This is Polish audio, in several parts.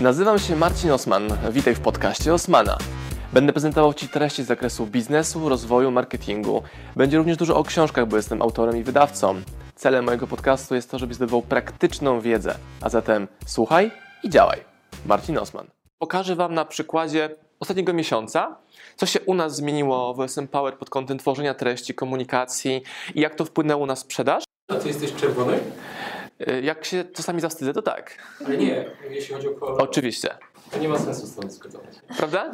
Nazywam się Marcin Osman. Witaj w podcaście Osmana. Będę prezentował Ci treści z zakresu biznesu, rozwoju, marketingu. Będzie również dużo o książkach, bo jestem autorem i wydawcą. Celem mojego podcastu jest to, żebyś zdobywał praktyczną wiedzę. A zatem słuchaj i działaj. Marcin Osman. Pokażę Wam na przykładzie ostatniego miesiąca, co się u nas zmieniło w SM Power pod kątem tworzenia treści, komunikacji i jak to wpłynęło na sprzedaż. A ty jesteś czerwony? Y, Jak się czasami zawstydzę, to tak. Ale nie, jeśli chodzi o kolor, Oczywiście. to nie ma sensu z tą dyskutować. Prawda?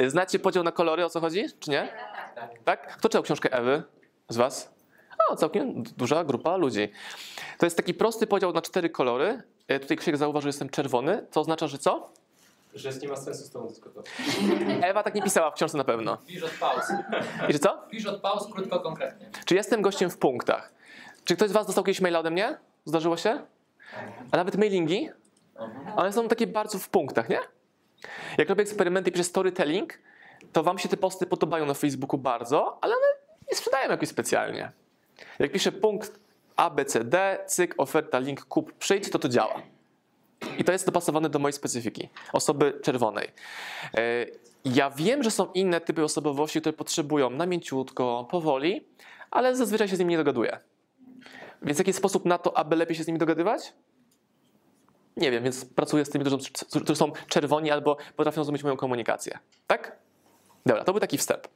Y, Znacie podział na kolory, o co chodzi, czy nie? Tak? Kto czytał książkę Ewy z Was? O, całkiem duża grupa ludzi. To jest taki prosty podział na cztery kolory. Y, Tutaj Krzysiek zauważył, że jestem czerwony, co oznacza, że co? Że nie ma sensu z tą dyskutować. Ewa tak nie pisała w książce na pewno. Pisz od pauz. I że co? Pisz od pauz, krótko, konkretnie. Czy jestem gościem w punktach? Czy ktoś z Was dostał kiedyś maila ode mnie? Zdarzyło się? A nawet mailingi? One są takie bardzo w punktach, nie? Jak robię eksperymenty piszę storytelling, to Wam się te posty podobają na Facebooku bardzo, ale one nie sprzedają jakoś specjalnie. Jak piszę punkt A, B, C, D, cyk, oferta, link, kup, przyjdź, to to działa. I to jest dopasowane do mojej specyfiki, osoby czerwonej. E, Ja wiem, że są inne typy osobowości, które potrzebują na mięciutko, powoli, ale zazwyczaj się z nimi nie dogaduję. Więc jaki jest sposób na to, aby lepiej się z nimi dogadywać? Nie wiem, więc pracuję z tymi, którzy są czerwoni albo potrafią zrozumieć moją komunikację. Tak? Dobra, to był taki wstęp.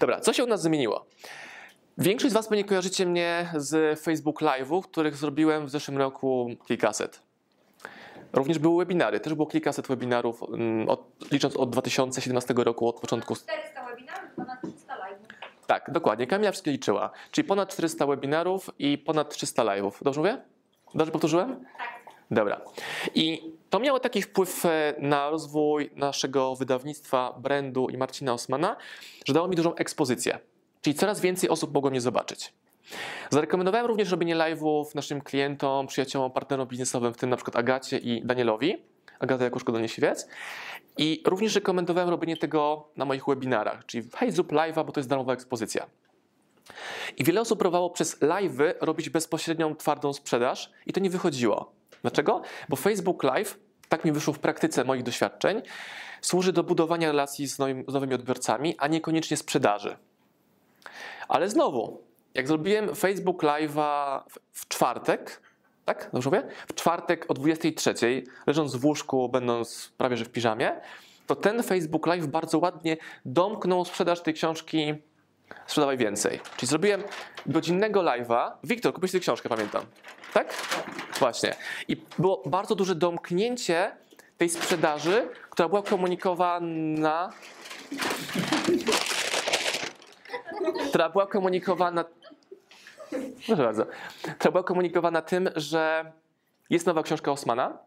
Dobra, co się u nas zmieniło? Większość z Was pewnie kojarzycie mnie z Facebook Live'ów, których zrobiłem w zeszłym roku kilkaset. Również były webinary, też było kilkaset webinarów, mm, od, licząc od 2017 roku, od początku 400 webinarów, ponad 300 live. Tak, dokładnie. Kamila wszystkie liczyła. Czyli ponad 400 webinarów i ponad 300 live'ów. Dobrze mówię? Dobrze powtórzyłem? Tak. Dobra. I to miało taki wpływ e, na rozwój naszego wydawnictwa, brandu i Marcina Osmana, że dało mi dużą ekspozycję. Czyli coraz więcej osób mogło mnie zobaczyć. Zarekomendowałem również robienie live'ów naszym klientom, przyjaciołom, partnerom biznesowym, w tym na przykład Agacie i Danielowi. Agata Jakuszko, Daniel Siwiec. I również rekomendowałem robienie tego na moich webinarach, czyli hej, zrób live'a, bo to jest darmowa ekspozycja. I wiele osób próbowało przez live'y robić bezpośrednią, twardą sprzedaż i to nie wychodziło. Dlaczego? Bo Facebook Live, tak mi wyszło w praktyce moich doświadczeń, służy do budowania relacji z, nowymi, z nowymi odbiorcami, a niekoniecznie sprzedaży. Ale znowu, jak zrobiłem Facebook Live'a w- w czwartek, tak? Dobrze mówię? W czwartek o 23, leżąc w łóżku, będąc prawie że w piżamie, to ten Facebook Live bardzo ładnie domknął sprzedaż tej książki Sprzedawaj więcej. Czyli zrobiłem godzinnego live'a. Wiktor, kupiłeś tę książkę, pamiętam. Tak? Właśnie. I było bardzo duże domknięcie tej sprzedaży, która była komunikowana. która była komunikowana. Proszę bardzo. Która była komunikowana tym, że jest nowa książka Osmana.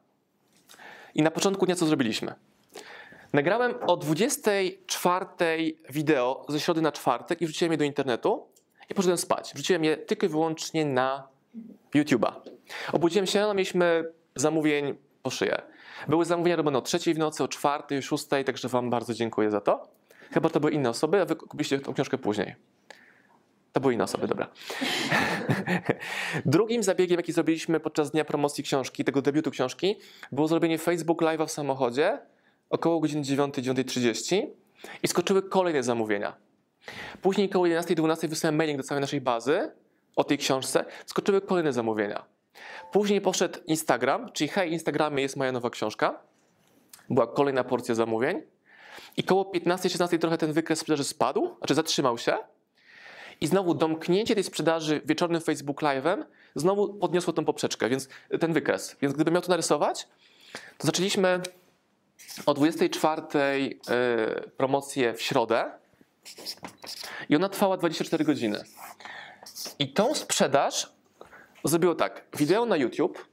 I na początku dnia co zrobiliśmy? Nagrałem o 24 wideo ze środy na czwartek i wrzuciłem je do internetu i poszedłem spać. Wrzuciłem je tylko i wyłącznie na YouTube'a. Obudziłem się, no mieliśmy zamówień po szyję. Były zamówienia robione o trzeciej w nocy, o czwartej, szóstej, także wam bardzo dziękuję za to. Chyba to były inne osoby, a wy kupiliście tą książkę później. To były inne osoby, dobra. Drugim zabiegiem, jaki zrobiliśmy podczas dnia promocji książki, tego debiutu książki, było zrobienie Facebook Live'a w samochodzie około godziny 9-9.30 i skoczyły kolejne zamówienia. Później około 11-12 wysłałem mailing do całej naszej bazy o tej książce, skoczyły kolejne zamówienia. Później poszedł Instagram, czyli hej, Instagramie jest moja nowa książka. Była kolejna porcja zamówień. I koło 15-16 trochę ten wykres sprzedaży spadł, znaczy zatrzymał się. I znowu domknięcie tej sprzedaży wieczornym Facebook Live'em znowu podniosło tą poprzeczkę, więc ten wykres. Więc gdybym miał to narysować, to zaczęliśmy o 24 y, promocję w środę i ona trwała 24 godziny. I tą sprzedaż zrobiło tak. Wideo na YouTube.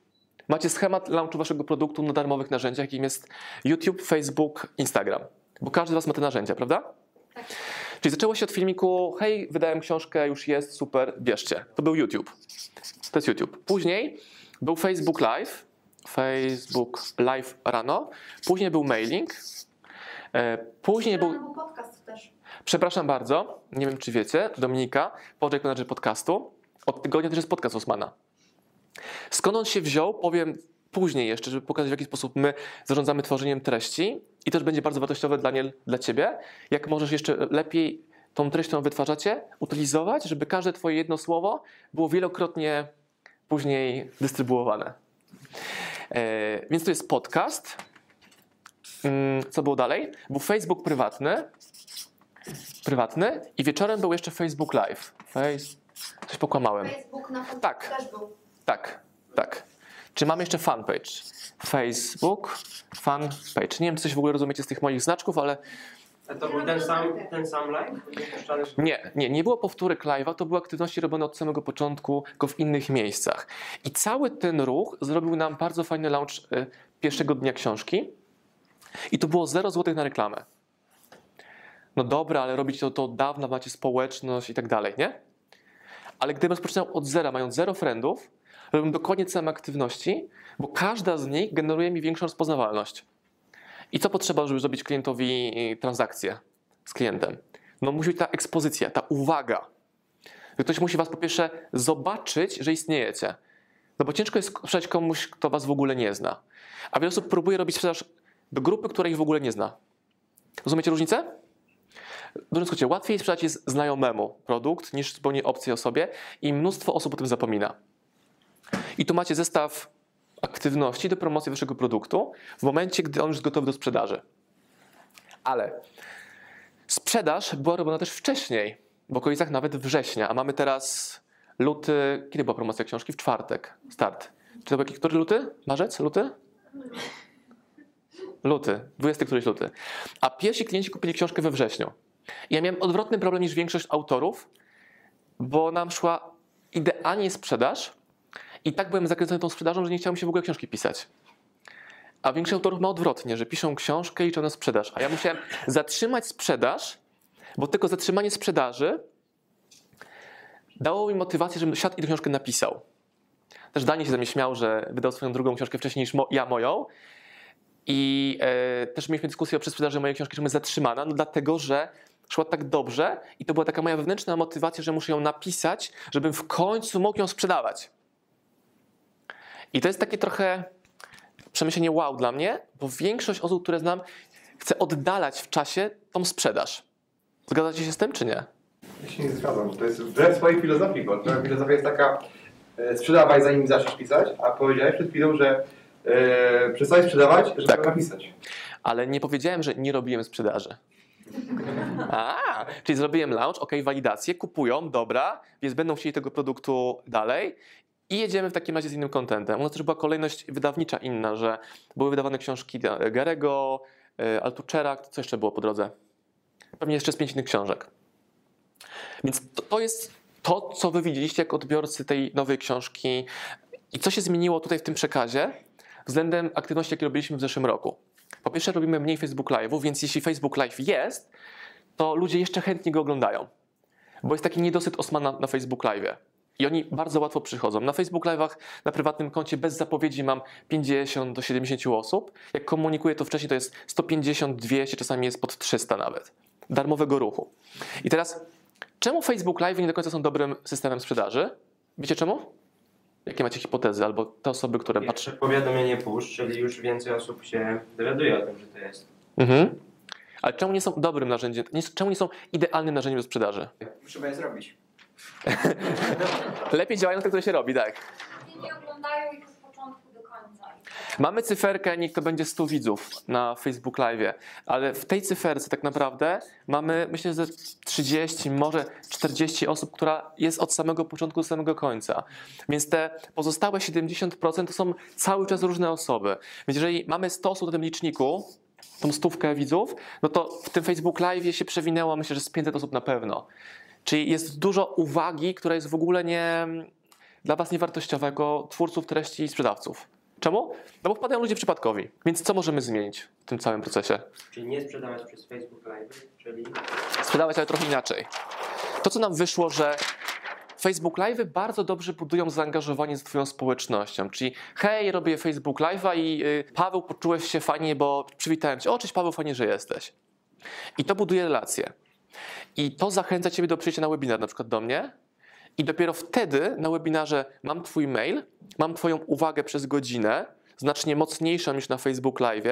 Macie schemat launchu waszego produktu na darmowych narzędziach, jakim jest YouTube, Facebook, Instagram. Bo każdy z was ma te narzędzia, prawda? Czyli zaczęło się od filmiku, hej, wydałem książkę, już jest, super, bierzcie. To był YouTube. To jest YouTube. Później był Facebook Live, Facebook Live rano, później był mailing, e, później był, był podcast też. przepraszam bardzo, nie wiem czy wiecie, Dominika, project manager podcastu, od tygodnia też jest podcast Osmana. Skąd on się wziął, powiem później jeszcze, żeby pokazać, w jaki sposób my zarządzamy tworzeniem treści i też będzie bardzo wartościowe, Daniel, dla Ciebie, jak możesz jeszcze lepiej tą treść, którą wytwarzacie, utylizować, żeby każde Twoje jedno słowo było wielokrotnie później dystrybuowane. E, więc to jest podcast. Mm, Co było dalej? Był Facebook prywatny. Prywatny i wieczorem był jeszcze Facebook Live. Face... Coś pokłamałem. Facebook na Facebooku Tak. też był. Tak, tak. Czy mam jeszcze fanpage? Facebook, fanpage. Nie wiem, czy coś w ogóle rozumiecie z tych moich znaczków, ale A to był ten sam, ten sam live? Nie, nie, nie było powtórek live'a, to były aktywności robione od samego początku, tylko w innych miejscach. I cały ten ruch zrobił nam bardzo fajny launch y, pierwszego dnia książki. I to było 0 zł na reklamę. No dobra, ale robicie to, to od dawna, macie społeczność i tak dalej, nie? Ale gdybym rozpoczynał od zera, mając zero friendów, robię dokładnie te same aktywności, bo każda z nich generuje mi większą rozpoznawalność. I co potrzeba, żeby zrobić klientowi y, transakcję z klientem? No musi być ta ekspozycja, ta uwaga. Ktoś musi was po pierwsze zobaczyć, że istniejecie. No bo ciężko jest sprzedać komuś, kto was w ogóle nie zna. A wiele osób próbuje robić sprzedaż do grupy, której w ogóle nie zna. Rozumiecie różnicę? W dużym skrócie, łatwiej sprzedać jest znajomemu produkt niż zupełnie obcej osobie i mnóstwo osób o tym zapomina. I tu macie zestaw aktywności do promocji waszego produktu w momencie, gdy on już jest gotowy do sprzedaży. Ale sprzedaż była robiona też wcześniej, w okolicach nawet września, a mamy teraz luty. Kiedy była promocja książki? W czwartek. Start. Czy to był jaki, który luty? Marzec? Luty? Luty. 20 któryś luty. A pierwsi klienci kupili książkę we wrześniu. Ja miałem odwrotny problem niż większość autorów, bo nam szła idealnie sprzedaż i tak byłem zakręcony tą sprzedażą, że nie chciałem się w ogóle książki pisać. A większość autorów ma odwrotnie, że piszą książkę i liczą na sprzedaż. A ja musiałem zatrzymać sprzedaż, bo tylko zatrzymanie sprzedaży dało mi motywację, żebym siadł i tę książkę napisał. Też Daniel się ze mnie śmiał, że wydał swoją drugą książkę wcześniej niż mo- ja moją. I e, też mieliśmy dyskusję o przesprzedaży mojej książki, że jest zatrzymana, no dlatego, że szła tak dobrze i to była taka moja wewnętrzna motywacja, że muszę ją napisać, żebym w końcu mógł ją sprzedawać. I to jest takie trochę przemyślenie wow dla mnie, bo większość osób, które znam, chce oddalać w czasie tą sprzedaż. Zgadzacie się z tym, czy nie? Ja się nie zgadzam. To jest wbrew swojej filozofii, bo twoja filozofia jest taka e, sprzedawaj zanim zaczniesz pisać, a powiedziałeś przed chwilą, że e, przestałeś sprzedawać, żeby Tak. napisać. Ale nie powiedziałem, że nie robiłem sprzedaży. A, czyli zrobiłem launch, ok, walidację, kupują, dobra, więc będą chcieli tego produktu dalej i jedziemy w takim razie z innym kontentem. U nas też była kolejność wydawnicza inna, że były wydawane książki Garego, y, Altuchera, co jeszcze było po drodze? Pewnie jeszcze z pięć innych książek. Więc to, to jest to, co wy widzieliście jako odbiorcy tej nowej książki i co się zmieniło tutaj w tym przekazie względem aktywności, jakie robiliśmy w zeszłym roku. Po pierwsze, robimy mniej Facebook Live'ów, więc jeśli Facebook Live jest, to ludzie jeszcze chętnie go oglądają. Bo jest taki niedosyt Osmana na Facebook Live. I oni bardzo łatwo przychodzą. Na Facebook Live'ach na prywatnym koncie bez zapowiedzi mam 50 do 70 osób. Jak komunikuję to wcześniej, to jest 150, 200, czasami jest pod 300 nawet. Darmowego ruchu. I teraz, czemu Facebook Live nie do końca są dobrym systemem sprzedaży? Wiecie czemu? Jakie macie hipotezy? Albo te osoby, które patrzą. Powiadomienie push, czyli już więcej osób się dowiaduje o tym, że to jest. Mhm. Ale czemu nie są dobrym narzędziem? Czemu nie są idealnym narzędziem do sprzedaży? Trzeba je zrobić. Lepiej działają te, które się robi, tak. Nie oglądają ich od początku do końca. Mamy cyferkę, niech to będzie 100 widzów na Facebook Live, ale w tej cyferce tak naprawdę mamy, myślę, że 30, może 40 osób, która jest od samego początku do samego końca. Więc te pozostałe 70% to są cały czas różne osoby. Więc jeżeli mamy 100 osób na tym liczniku, tą stówkę widzów, no to w tym Facebook Live się przewinęło, myślę, że z 500 osób na pewno. Czyli jest dużo uwagi, która jest w ogóle nie dla Was niewartościowego, twórców treści i sprzedawców. Czemu? No bo wpadają ludzie przypadkowi. Więc co możemy zmienić w tym całym procesie? Czyli nie sprzedawać przez Facebook Live, czyli Sprzedawać, ale trochę inaczej. To, co nam wyszło, że Facebook Live bardzo dobrze budują zaangażowanie z Twoją społecznością. Czyli hej, robię Facebook Live'a i y, Paweł, poczułeś się fajnie, bo przywitałem Cię. O, cześć Paweł, fajnie, że jesteś. I to buduje relacje. I to zachęca Ciebie do przyjścia na webinar, na przykład do mnie. I dopiero wtedy na webinarze mam Twój mail, mam Twoją uwagę przez godzinę, znacznie mocniejszą niż na Facebook Live.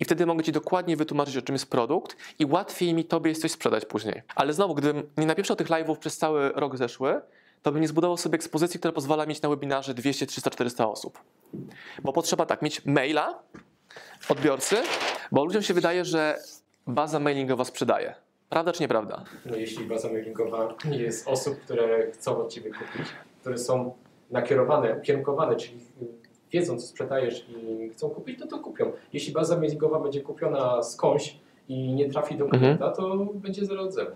I wtedy mogę Ci dokładnie wytłumaczyć, o czym jest produkt i łatwiej mi Tobie jest coś sprzedać później. Ale znowu, gdybym nie napieprzał tych live'ów przez cały rok zeszły, to bym nie zbudował sobie ekspozycji, która pozwala mieć na webinarze 200, 300, 400 osób. Bo potrzeba tak, mieć maila odbiorcy, bo ludziom się wydaje, że baza mailingowa sprzedaje. Prawda czy nieprawda? No jeśli baza mailingowa jest osób, które chcą od Ciebie kupić, które są nakierowane, ukierunkowane, czyli wiedzą, co sprzedajesz i chcą kupić, no to kupią. Jeśli baza mailingowa będzie kupiona skądś i nie trafi do klienta, to będzie zero od zero.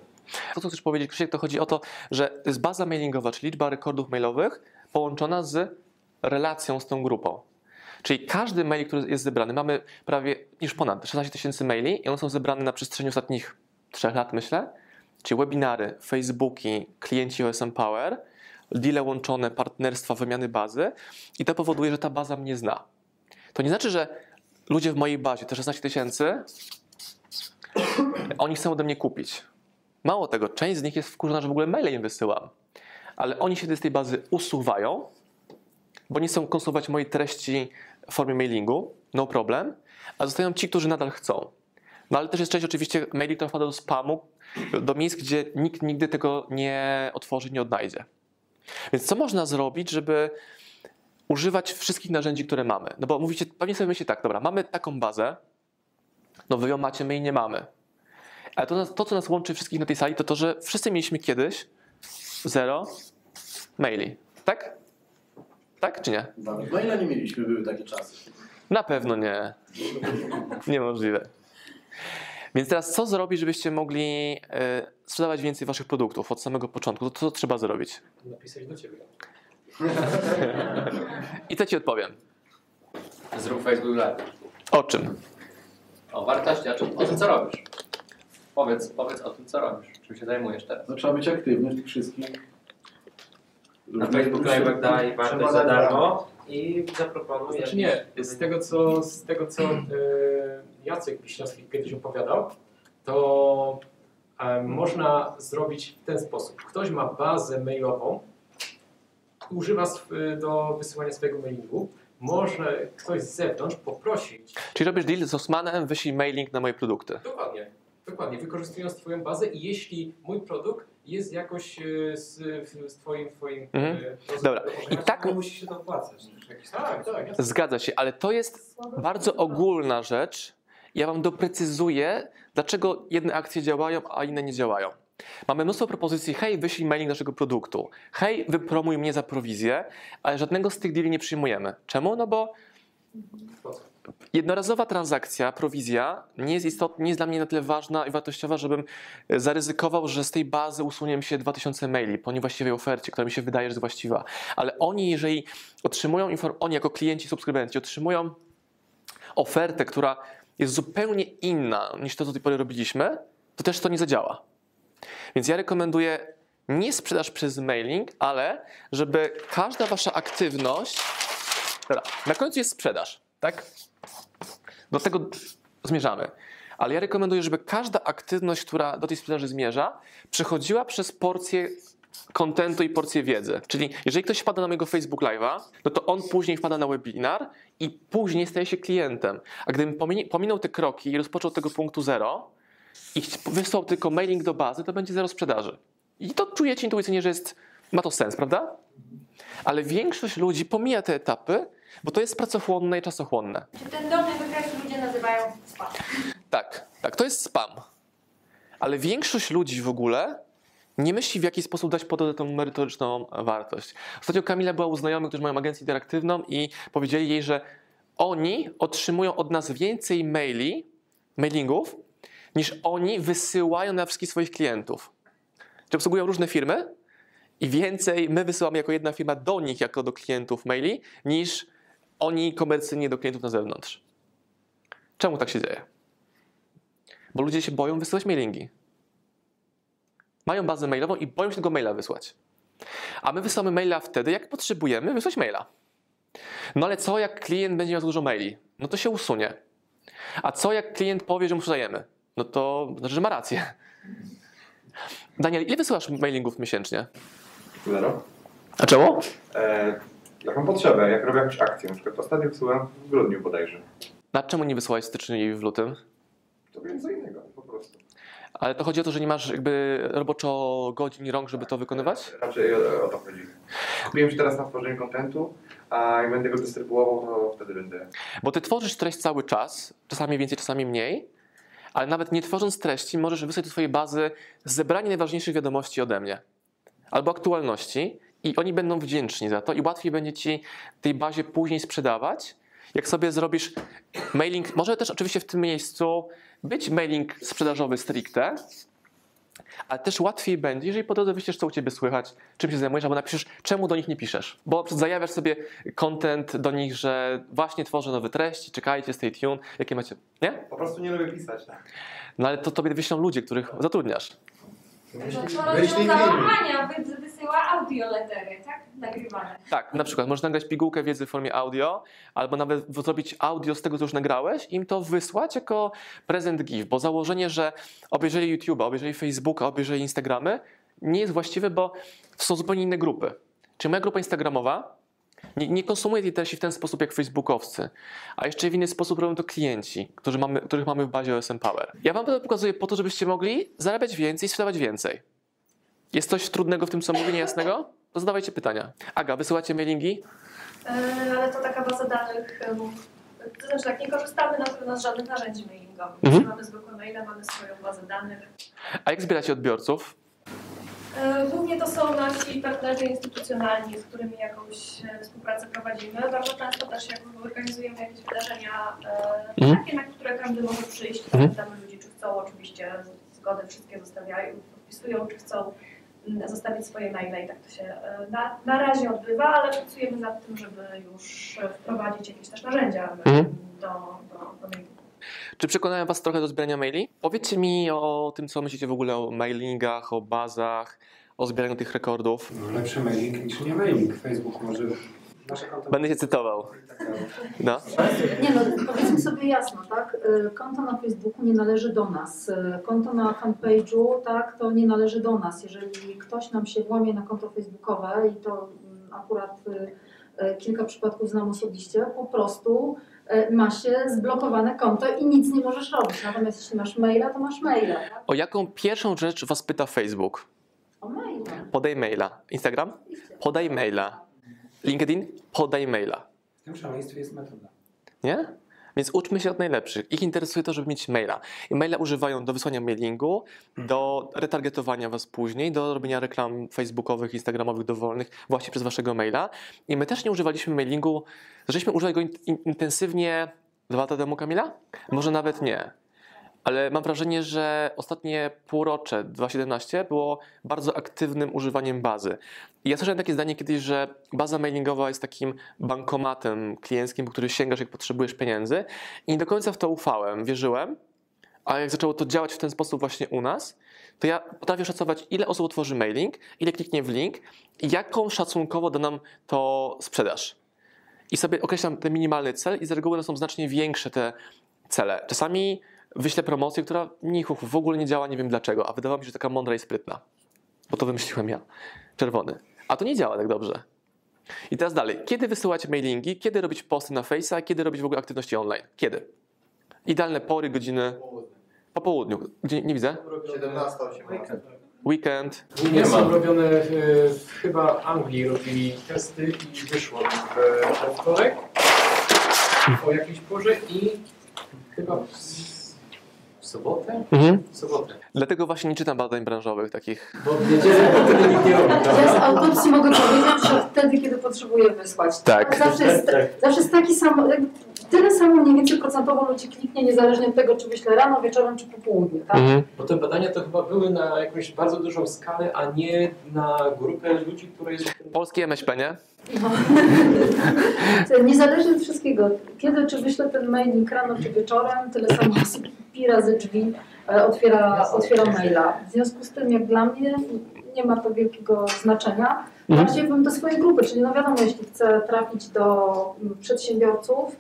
To, co chcesz powiedzieć, Krzysiek, to chodzi o to, że to jest baza mailingowa, czyli liczba rekordów mailowych połączona z relacją z tą grupą. Czyli każdy mail, który jest zebrany, mamy prawie już ponad 16 tysięcy maili i one są zebrane na przestrzeni ostatnich trzech lat, myślę. Czyli webinary, Facebooki, klienci OSM Power, deale łączone, partnerstwa, wymiany bazy i to powoduje, że ta baza mnie zna. To nie znaczy, że ludzie w mojej bazie, te 16 tysięcy, oni chcą ode mnie kupić. Mało tego, część z nich jest wkurzona, że w ogóle maile im wysyłam. Ale oni się z tej bazy usuwają, bo nie chcą konsumować mojej treści w formie mailingu, no problem, a zostają ci, którzy nadal chcą. No ale też jest część oczywiście maili, która wpada do spamu, do miejsc, gdzie nikt nigdy tego nie otworzy, nie odnajdzie. Więc co można zrobić, żeby używać wszystkich narzędzi, które mamy? No bo mówicie, pewnie sobie myślicie tak, dobra, mamy taką bazę, no wy ją macie, my jej nie mamy. Ale to, to, co nas łączy wszystkich na tej sali, to to, że wszyscy mieliśmy kiedyś zero maili. Tak? Tak czy nie? Dawid maila nie mieliśmy, były takie czasy. Na pewno nie. Niemożliwe. Więc teraz co zrobić, żebyście mogli e, sprzedawać więcej waszych produktów od samego początku? To co trzeba zrobić? Napisać do Ciebie. I to ci odpowiem. Zrób Facebook Live. O czym? O wartości, a czym, o tym co robisz. Powiedz, powiedz o tym co robisz. Czym się zajmujesz teraz. No trzeba być aktywny w tych wszystkich. Na Facebook Live daj wartość za darmo i zaproponuj. Znaczy nie, z tego co, z tego, co e, Jacek Wiśniowski kiedyś opowiadał, to e, można zrobić w ten sposób. Ktoś ma bazę mailową, używa sw- do wysyłania swojego mailingu, może ktoś z zewnątrz poprosić, Czyli robisz deal z Osmanem, wyślij mailing na moje produkty. dokładnie, dokładnie, wykorzystując Twoją bazę i jeśli mój produkt jest jakoś e, z, w- z Twoim, twoim Mhm. e, Dobra. I tak To musi się dopłacać. Tak, tak, zgadza się, ale to jest bardzo ogólna rzecz. Ja wam doprecyzuję, dlaczego jedne akcje działają, a inne nie działają. Mamy mnóstwo propozycji, hej, wyślij mailing naszego produktu, hej, wypromuj mnie za prowizję, ale żadnego z tych deali nie przyjmujemy. Czemu? No bo? Jednorazowa transakcja, prowizja nie jest, istot, nie jest dla mnie na tyle ważna i wartościowa, żebym e, zaryzykował, że z tej bazy usunie mi się 2000 maili po niewłaściwej ofercie, która mi się wydaje, że jest właściwa. Ale oni, jeżeli otrzymują oni jako klienci, subskrybenci otrzymują ofertę, która jest zupełnie inna niż to, co do tej pory robiliśmy, to też to nie zadziała. Więc ja rekomenduję nie sprzedaż przez mailing, ale żeby każda wasza aktywność. Dobra, na końcu jest sprzedaż, tak? Do tego zmierzamy. Ale ja rekomenduję, żeby każda aktywność, która do tej sprzedaży zmierza, przechodziła przez porcję kontentu i porcję wiedzy. Czyli jeżeli ktoś wpada na mojego Facebook Live'a, no to on później wpada na webinar i później staje się klientem. A gdybym pominął te kroki i rozpoczął tego punktu zero i wysłał tylko mailing do bazy, to będzie zero sprzedaży. I to czujecie intuicyjnie, że jest, ma to sens, prawda? Ale większość ludzi pomija te etapy, bo to jest pracochłonne i czasochłonne. Czy ten dolny wykres spam? Tak, tak, to jest spam. Ale większość ludzi w ogóle nie myśli, w jaki sposób dać pod tą merytoryczną wartość. Ostatnio Kamila była u znajomych, którzy mają agencję interaktywną i powiedzieli jej, że oni otrzymują od nas więcej maili, mailingów, niż oni wysyłają na wszystkich swoich klientów. Czyli obsługują różne firmy i więcej my wysyłamy jako jedna firma do nich, jako do klientów maili, niż oni komercyjnie do klientów na zewnątrz. Czemu tak się dzieje? Bo ludzie się boją wysyłać mailingi. Mają bazę mailową i boją się tego maila wysłać. A my wysyłamy maila wtedy, jak potrzebujemy wysłać maila. No ale co, jak klient będzie miał dużo maili? No to się usunie. A co, jak klient powie, że mu sprzedajemy? No to znaczy, że ma rację. Daniel, ile wysyłasz mailingów miesięcznie? Zero. A czemu? E, jak mam potrzebę, jak robię jakąś akcję. Na przykład ostatnio wysyłałem w grudniu bodajże. Na czemu nie wysyłałeś w styczniu i w lutym? To co innego, po prostu. Ale to chodzi o to, że nie masz jakby roboczo godzin i rąk, żeby to wykonywać? Raczej o, o to chodzi. Skupiłem się teraz na tworzeniu kontentu, a jak będę go dystrybuował, to wtedy będę... Bo ty tworzysz treść cały czas, czasami więcej, czasami mniej, ale nawet nie tworząc treści, możesz wysłać do swojej bazy zebranie najważniejszych wiadomości ode mnie albo aktualności i oni będą wdzięczni za to i łatwiej będzie ci tej bazie później sprzedawać. Jak sobie zrobisz mailing, może też oczywiście w tym miejscu być mailing sprzedażowy stricte, ale też łatwiej będzie, jeżeli po drodze wyślesz, co u ciebie słychać, czym się zajmujesz, albo napiszesz, czemu do nich nie piszesz. Bo zajawiasz sobie content do nich, że właśnie tworzę nowe treści, czekajcie, stay tuned, jakie macie, nie? Po prostu nie lubię pisać. Tak? No ale to tobie wyślą ludzie, których zatrudniasz. To rozwiązała. Ania wy- wysyła audioletery, tak? Nagrywane. Tak, na przykład możesz nagrać pigułkę wiedzy w formie audio, albo nawet zrobić audio z tego, co już nagrałeś, i im to wysłać jako prezent gift, bo założenie, że obejrzeli YouTube'a, obejrzeli Facebooka, obejrzeli Instagramy, nie jest właściwe, bo są zupełnie inne grupy. Czyli moja grupa instagramowa nie, nie konsumuje tej treści w ten sposób jak facebookowcy, a jeszcze w inny sposób robią to klienci, którzy mamy, których mamy w bazie OSM Power. Ja wam to pokazuję po to, żebyście mogli zarabiać więcej i sprzedawać więcej. Jest coś trudnego w tym, co mówię, niejasnego? To zadawajcie pytania. Aga, wysyłacie mailingi? E, ale to taka baza danych. em, To znaczy tak, nie korzystamy na pewno z żadnych narzędzi mailingowych. Mhm. Mamy zwykłe maile, mamy swoją bazę danych. A jak zbieracie odbiorców? E, Głównie to są nasi partnerzy instytucjonalni, z którymi jakąś e, współpracę prowadzimy. Bardzo często też jak organizujemy jakieś wydarzenia e, Mhm. takie, na które każdy może przyjść. Mhm. Zapytamy ludzi, czy chcą oczywiście zgody wszystkie zostawiają, podpisują, czy chcą mm, zostawić swoje maile i tak to się na, na razie odbywa, ale pracujemy nad tym, żeby już wprowadzić jakieś też narzędzia Mhm. do, do, do mailingu. Czy przekonałem Was trochę do zbierania maili? Powiedzcie mi o tym, co myślicie w ogóle o mailingach, o bazach, o zbieraniu tych rekordów. No, lepszy mailing niż nie mailing. Facebook może nasze konto... Będę cię cytował. No. Nie no, powiedzmy sobie jasno, tak? Y, Konto na Facebooku nie należy do nas. Y, Konto na fanpage'u, tak, to nie należy do nas. Jeżeli ktoś nam się włamie na konto facebookowe i to mm, akurat y, kilka przypadków znam osobiście, po prostu ma się zblokowane konto i nic nie możesz robić. Natomiast jeśli masz maila, to masz maila, tak? O jaką pierwszą rzecz Was pyta Facebook? O maila. Podaj maila. Instagram? Podaj maila. LinkedIn? Podaj maila. W tym szaleństwie jest metoda. Nie? Więc uczmy się od najlepszych. Ich interesuje to, żeby mieć maila. I maila używają do wysłania mailingu, do retargetowania was później, do robienia reklam facebookowych, instagramowych dowolnych właśnie przez waszego maila. I my też nie używaliśmy mailingu, żeśmy używali go in- in- intensywnie dwa lata temu, Kamila? Może nawet nie. Ale mam wrażenie, że ostatnie półrocze 2017 było bardzo aktywnym używaniem bazy. I ja słyszałem takie zdanie kiedyś, że baza mailingowa jest takim bankomatem klienckim, po który sięgasz, jak potrzebujesz pieniędzy. I nie do końca w to ufałem, wierzyłem. A jak zaczęło to działać w ten sposób właśnie u nas, to ja potrafię szacować, ile osób otworzy mailing, ile kliknie w link i jaką szacunkowo da nam to sprzedaż. I sobie określam ten minimalny cel i z reguły one są znacznie większe te cele. Czasami wyślę promocję, która nichuch, w ogóle nie działa, nie wiem dlaczego, a wydawało mi się, że taka mądra i sprytna. Bo to wymyśliłem ja. Czerwony. A to nie działa tak dobrze. I teraz dalej. Kiedy wysyłać mailingi? Kiedy robić posty na Face'a? Kiedy robić w ogóle aktywności online? Kiedy? Idealne pory, godziny po południu. Gdzie nie widzę? 17, 18. Weekend. Nie są robione, e, w, chyba w Anglii robili testy i wyszło w, we wtorek o jakiejś porze i chyba w sobotę? Mhm. W sobotę. Dlatego właśnie nie czytam badań branżowych takich. Bo w niedzielę nikt nie robi. Ja z autopsji mogę powiedzieć, że wtedy, kiedy potrzebuję wysłać. Tak. Zawsze jest, Tak. zawsze jest taki sam, tyle samo mniej więcej procentowo ludzi kliknie, niezależnie od tego, czy wyślę rano, wieczorem, czy po południu, tak? Mhm. Bo te badania to chyba były na jakąś bardzo dużą skalę, a nie na grupę ludzi, które jest... Polski MŚP, nie? No. Niezależnie od wszystkiego, kiedy czy wyślę ten mailing rano, czy wieczorem, tyle samo osób pi razy drzwi e, otwiera, otwiera maila. W związku z tym, jak dla mnie, nie ma to wielkiego znaczenia. Mhm. Bardziej bym do swojej grupy, czyli no wiadomo, jeśli chcę trafić do mm, przedsiębiorców,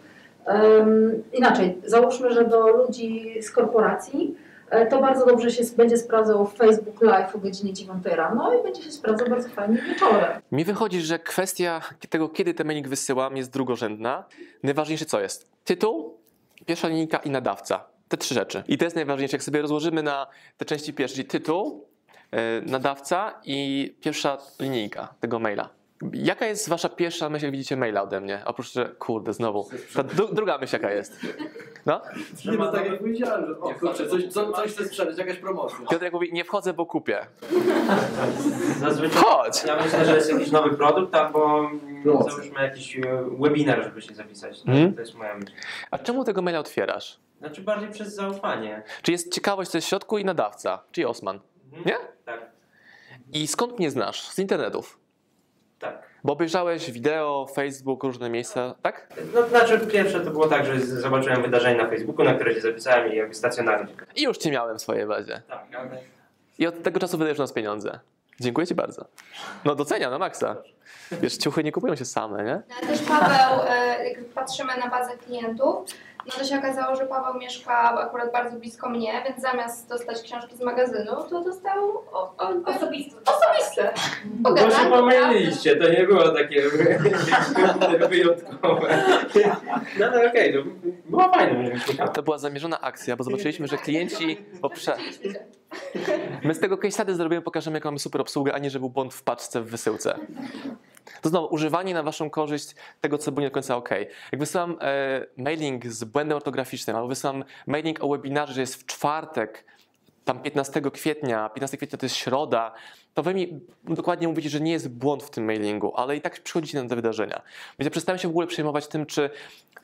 inaczej, załóżmy, że do ludzi z korporacji, e, to bardzo dobrze się będzie sprawdzał Facebook Live o godzinie 9 rano i będzie się sprawdzał bardzo fajnie wieczorem. Mi wychodzi, że kwestia tego, kiedy ten mailing wysyłam, jest drugorzędna. Najważniejsze co jest? Tytuł, pierwsza linijka i nadawca. Te trzy rzeczy. I to jest najważniejsze. Jak sobie rozłożymy na te części pierwsze, czyli tytuł, yy, nadawca i pierwsza linijka tego maila. Jaka jest wasza pierwsza myśl, jak widzicie maila ode mnie? Oprócz, że kurde, znowu. Ta dru- druga myśl jaka jest? No? Nie, no tak jak powiedziałem, że o, kurczę, coś, co, coś chce sprzedać, jakaś promocja. Piotrek mówi, nie wchodzę, bo kupię. Zazwyczaj Chodź! ja myślę, że jest jakiś nowy produkt albo Promocja. załóżmy jakiś e, webinar, żeby się zapisać. To, Mhm. to jest moja myśl. A czemu tego maila otwierasz? Znaczy bardziej przez zaufanie. Czy jest ciekawość, co jest w środku i nadawca, czyli Osman. Mhm. Nie? Tak, I skąd mnie znasz? Z internetów. Tak. Bo obejrzałeś wideo, Facebook, różne miejsca, tak? No, znaczy pierwsze to było tak, że zobaczyłem wydarzenie na Facebooku, na które się zapisałem i jakby stacjonarnie. I już cię miałem w swojej bazie. Tak, ale I od tego czasu wydajesz nas pieniądze. Dziękuję ci bardzo. No doceniam na maksa. Wiesz, ciuchy nie kupują się same, nie? No, Ale też Paweł, e, jak patrzymy na bazę klientów, no to się okazało, że Paweł mieszka akurat bardzo blisko mnie, więc zamiast dostać książki z magazynu, to dostał o, o, Osobiste. osobiste. Bo się Pogadanie, pomyliliście, to nie było takie wyjątkowe. No ale okej, no, było fajne, mieliśmy tam. To była zamierzona akcja, bo zobaczyliśmy, że klienci... Poprze... My z tego case study zrobimy, pokażemy, jaką mamy super obsługę, a nie, że był błąd w paczce w wysyłce. To znowu, używanie na waszą korzyść tego, co było nie do końca ok. Jak wysyłam e, mailing z błędem ortograficznym, albo wysyłam mailing o webinarze, że jest w czwartek, tam 15 kwietnia, 15 kwietnia to jest środa, to wy mi dokładnie mówicie, że nie jest błąd w tym mailingu, ale i tak przychodzicie na te wydarzenia. Więc ja przestałem się w ogóle przejmować tym, czy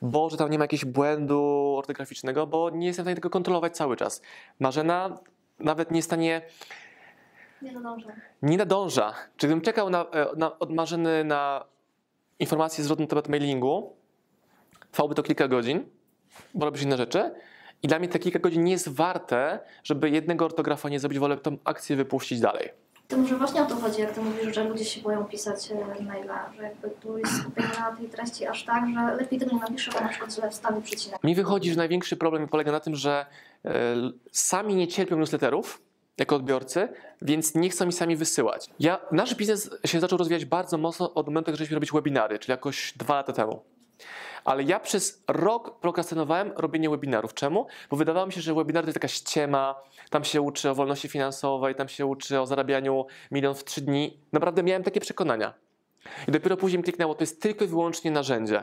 Boże, tam nie ma jakiegoś błędu ortograficznego, bo nie jestem w stanie tego kontrolować cały czas. Marzena nawet nie jest w stanie Nie nadążę. nie nadąża. Czy gdybym czekał na, e, na, od Marzeny na informację zwrotną na temat mailingu, trwałoby to kilka godzin, bo robisz inne rzeczy. I dla mnie te kilka godzin nie jest warte, żeby jednego ortografa nie zrobić, wolę tą akcję wypuścić dalej. To może właśnie o to chodzi, jak ty mówisz, że ludzie się boją pisać e, maila, że jakby tu jest skupienie na tej treści aż tak, że lepiej tego nie napiszę, bo na przykład źle wstawię przecinek. Mi wychodzi, że największy problem polega na tym, że sami nie cierpią newsletterów jako odbiorcy, więc nie chcą mi sami wysyłać. Ja, nasz biznes się zaczął rozwijać bardzo mocno od momentu, jak zaczęliśmy robić webinary, czyli jakoś dwa lata temu. Ale ja przez rok prokrastynowałem robienie webinarów. Czemu? Bo wydawało mi się, że webinar to jest taka ściema, tam się uczy o wolności finansowej, tam się uczy o zarabianiu milion w trzy dni. Naprawdę miałem takie przekonania. I dopiero później kliknęło, to jest tylko i wyłącznie narzędzie.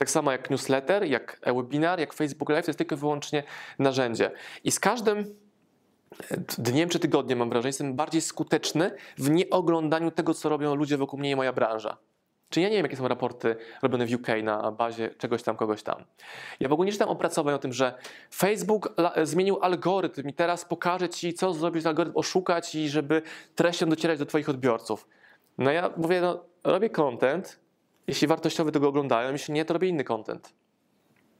Tak samo jak newsletter, jak e-webinar, jak Facebook Live, to jest tylko i wyłącznie narzędzie. I z każdym dniem czy tygodniem, mam wrażenie, jestem bardziej skuteczny w nieoglądaniu tego, co robią ludzie wokół mnie i moja branża. Czyli ja nie wiem, jakie są raporty robione w UK na bazie czegoś tam, kogoś tam. Ja w ogóle nie czytam opracowań o tym, że Facebook la- zmienił algorytm i teraz pokaże ci, co zrobić z algorytm, oszukać i żeby treścią docierać do twoich odbiorców. No ja mówię, no, robię content, jeśli wartościowy tego oglądają, jeśli nie, to robię inny content.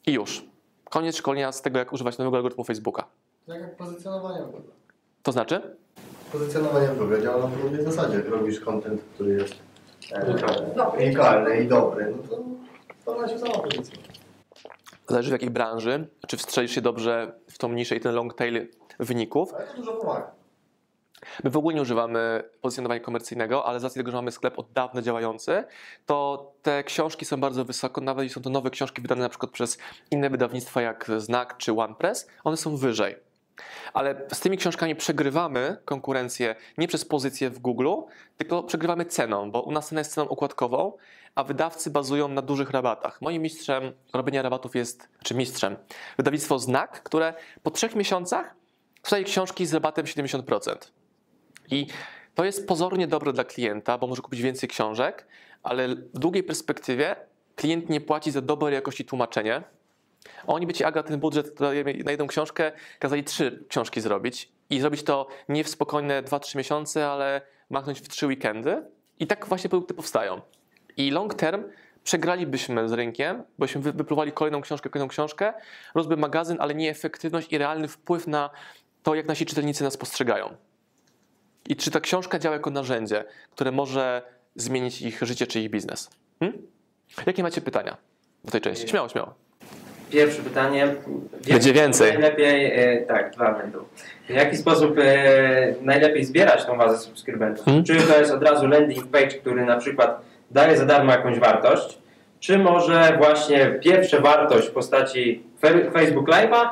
I już. Koniec szkolenia z tego, jak używać nowego algorytmu Facebooka. Tak jak pozycjonowanie w ogóle. To znaczy? Pozycjonowanie w ogóle działa na podobnej zasadzie. Robisz content, który jest e, unikalny i dobry, no to ona się sama pozycjonuje. Zależy w jakiej branży, czy wstrzelisz się dobrze w tą niszę i ten long tail wyników. Ale to dużo pomaga. My w ogóle nie używamy pozycjonowania komercyjnego, ale z racji tego, że mamy sklep od dawna działający, to te książki są bardzo wysoko, nawet jeśli są to nowe książki wydane na przykład przez inne wydawnictwa jak Znak czy OnePress, one są wyżej. Ale z tymi książkami przegrywamy konkurencję nie przez pozycję w Google, tylko przegrywamy ceną, bo u nas cena jest ceną okładkową, a wydawcy bazują na dużych rabatach. Moim mistrzem robienia rabatów jest, czy mistrzem, wydawnictwo Znak, które po trzech miesiącach sprzedaje książki z rabatem 70%. I to jest pozornie dobre dla klienta, bo może kupić więcej książek, ale w długiej perspektywie klient nie płaci za dobrej jakości tłumaczenie. Oni by ci, Aga, ten budżet na jedną książkę, kazali trzy książki zrobić i zrobić to nie w spokojne 2-3 miesiące, ale machnąć w trzy weekendy. I tak właśnie produkty powstają. I long term przegralibyśmy z rynkiem, bośmy wy- wypluwali kolejną książkę, kolejną książkę, rozby magazyn, ale nie efektywność i realny wpływ na to, jak nasi czytelnicy nas postrzegają. I czy ta książka działa jako narzędzie, które może zmienić ich życie czy ich biznes? Hmm? Jakie macie pytania do tej części? Śmiało, śmiało. Pierwsze pytanie. Będzie więcej. Najlepiej, e, tak, dwa będą. W jaki sposób e, najlepiej zbierać tą bazę subskrybentów? Mhm. Czy to jest od razu landing page, który na przykład daje za darmo jakąś wartość, czy może właśnie pierwsza wartość w postaci Facebook Live'a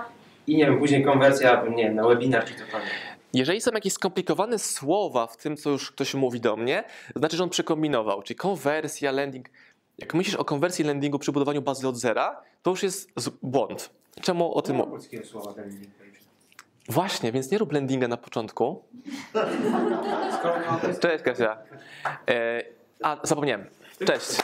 i nie wiem, później konwersja, nie wiem, na webinar czy cokolwiek. Jeżeli są jakieś skomplikowane słowa w tym, co już ktoś mówi do mnie, to znaczy, że on przekombinował. Czyli konwersja, landing. Jak myślisz o konwersji landingu przy budowaniu bazy od zera, to już jest błąd. Czemu o tym mówię? page. Właśnie, więc nie rób landinga na początku. Cześć Kasia. E, a, zapomniałem. Cześć.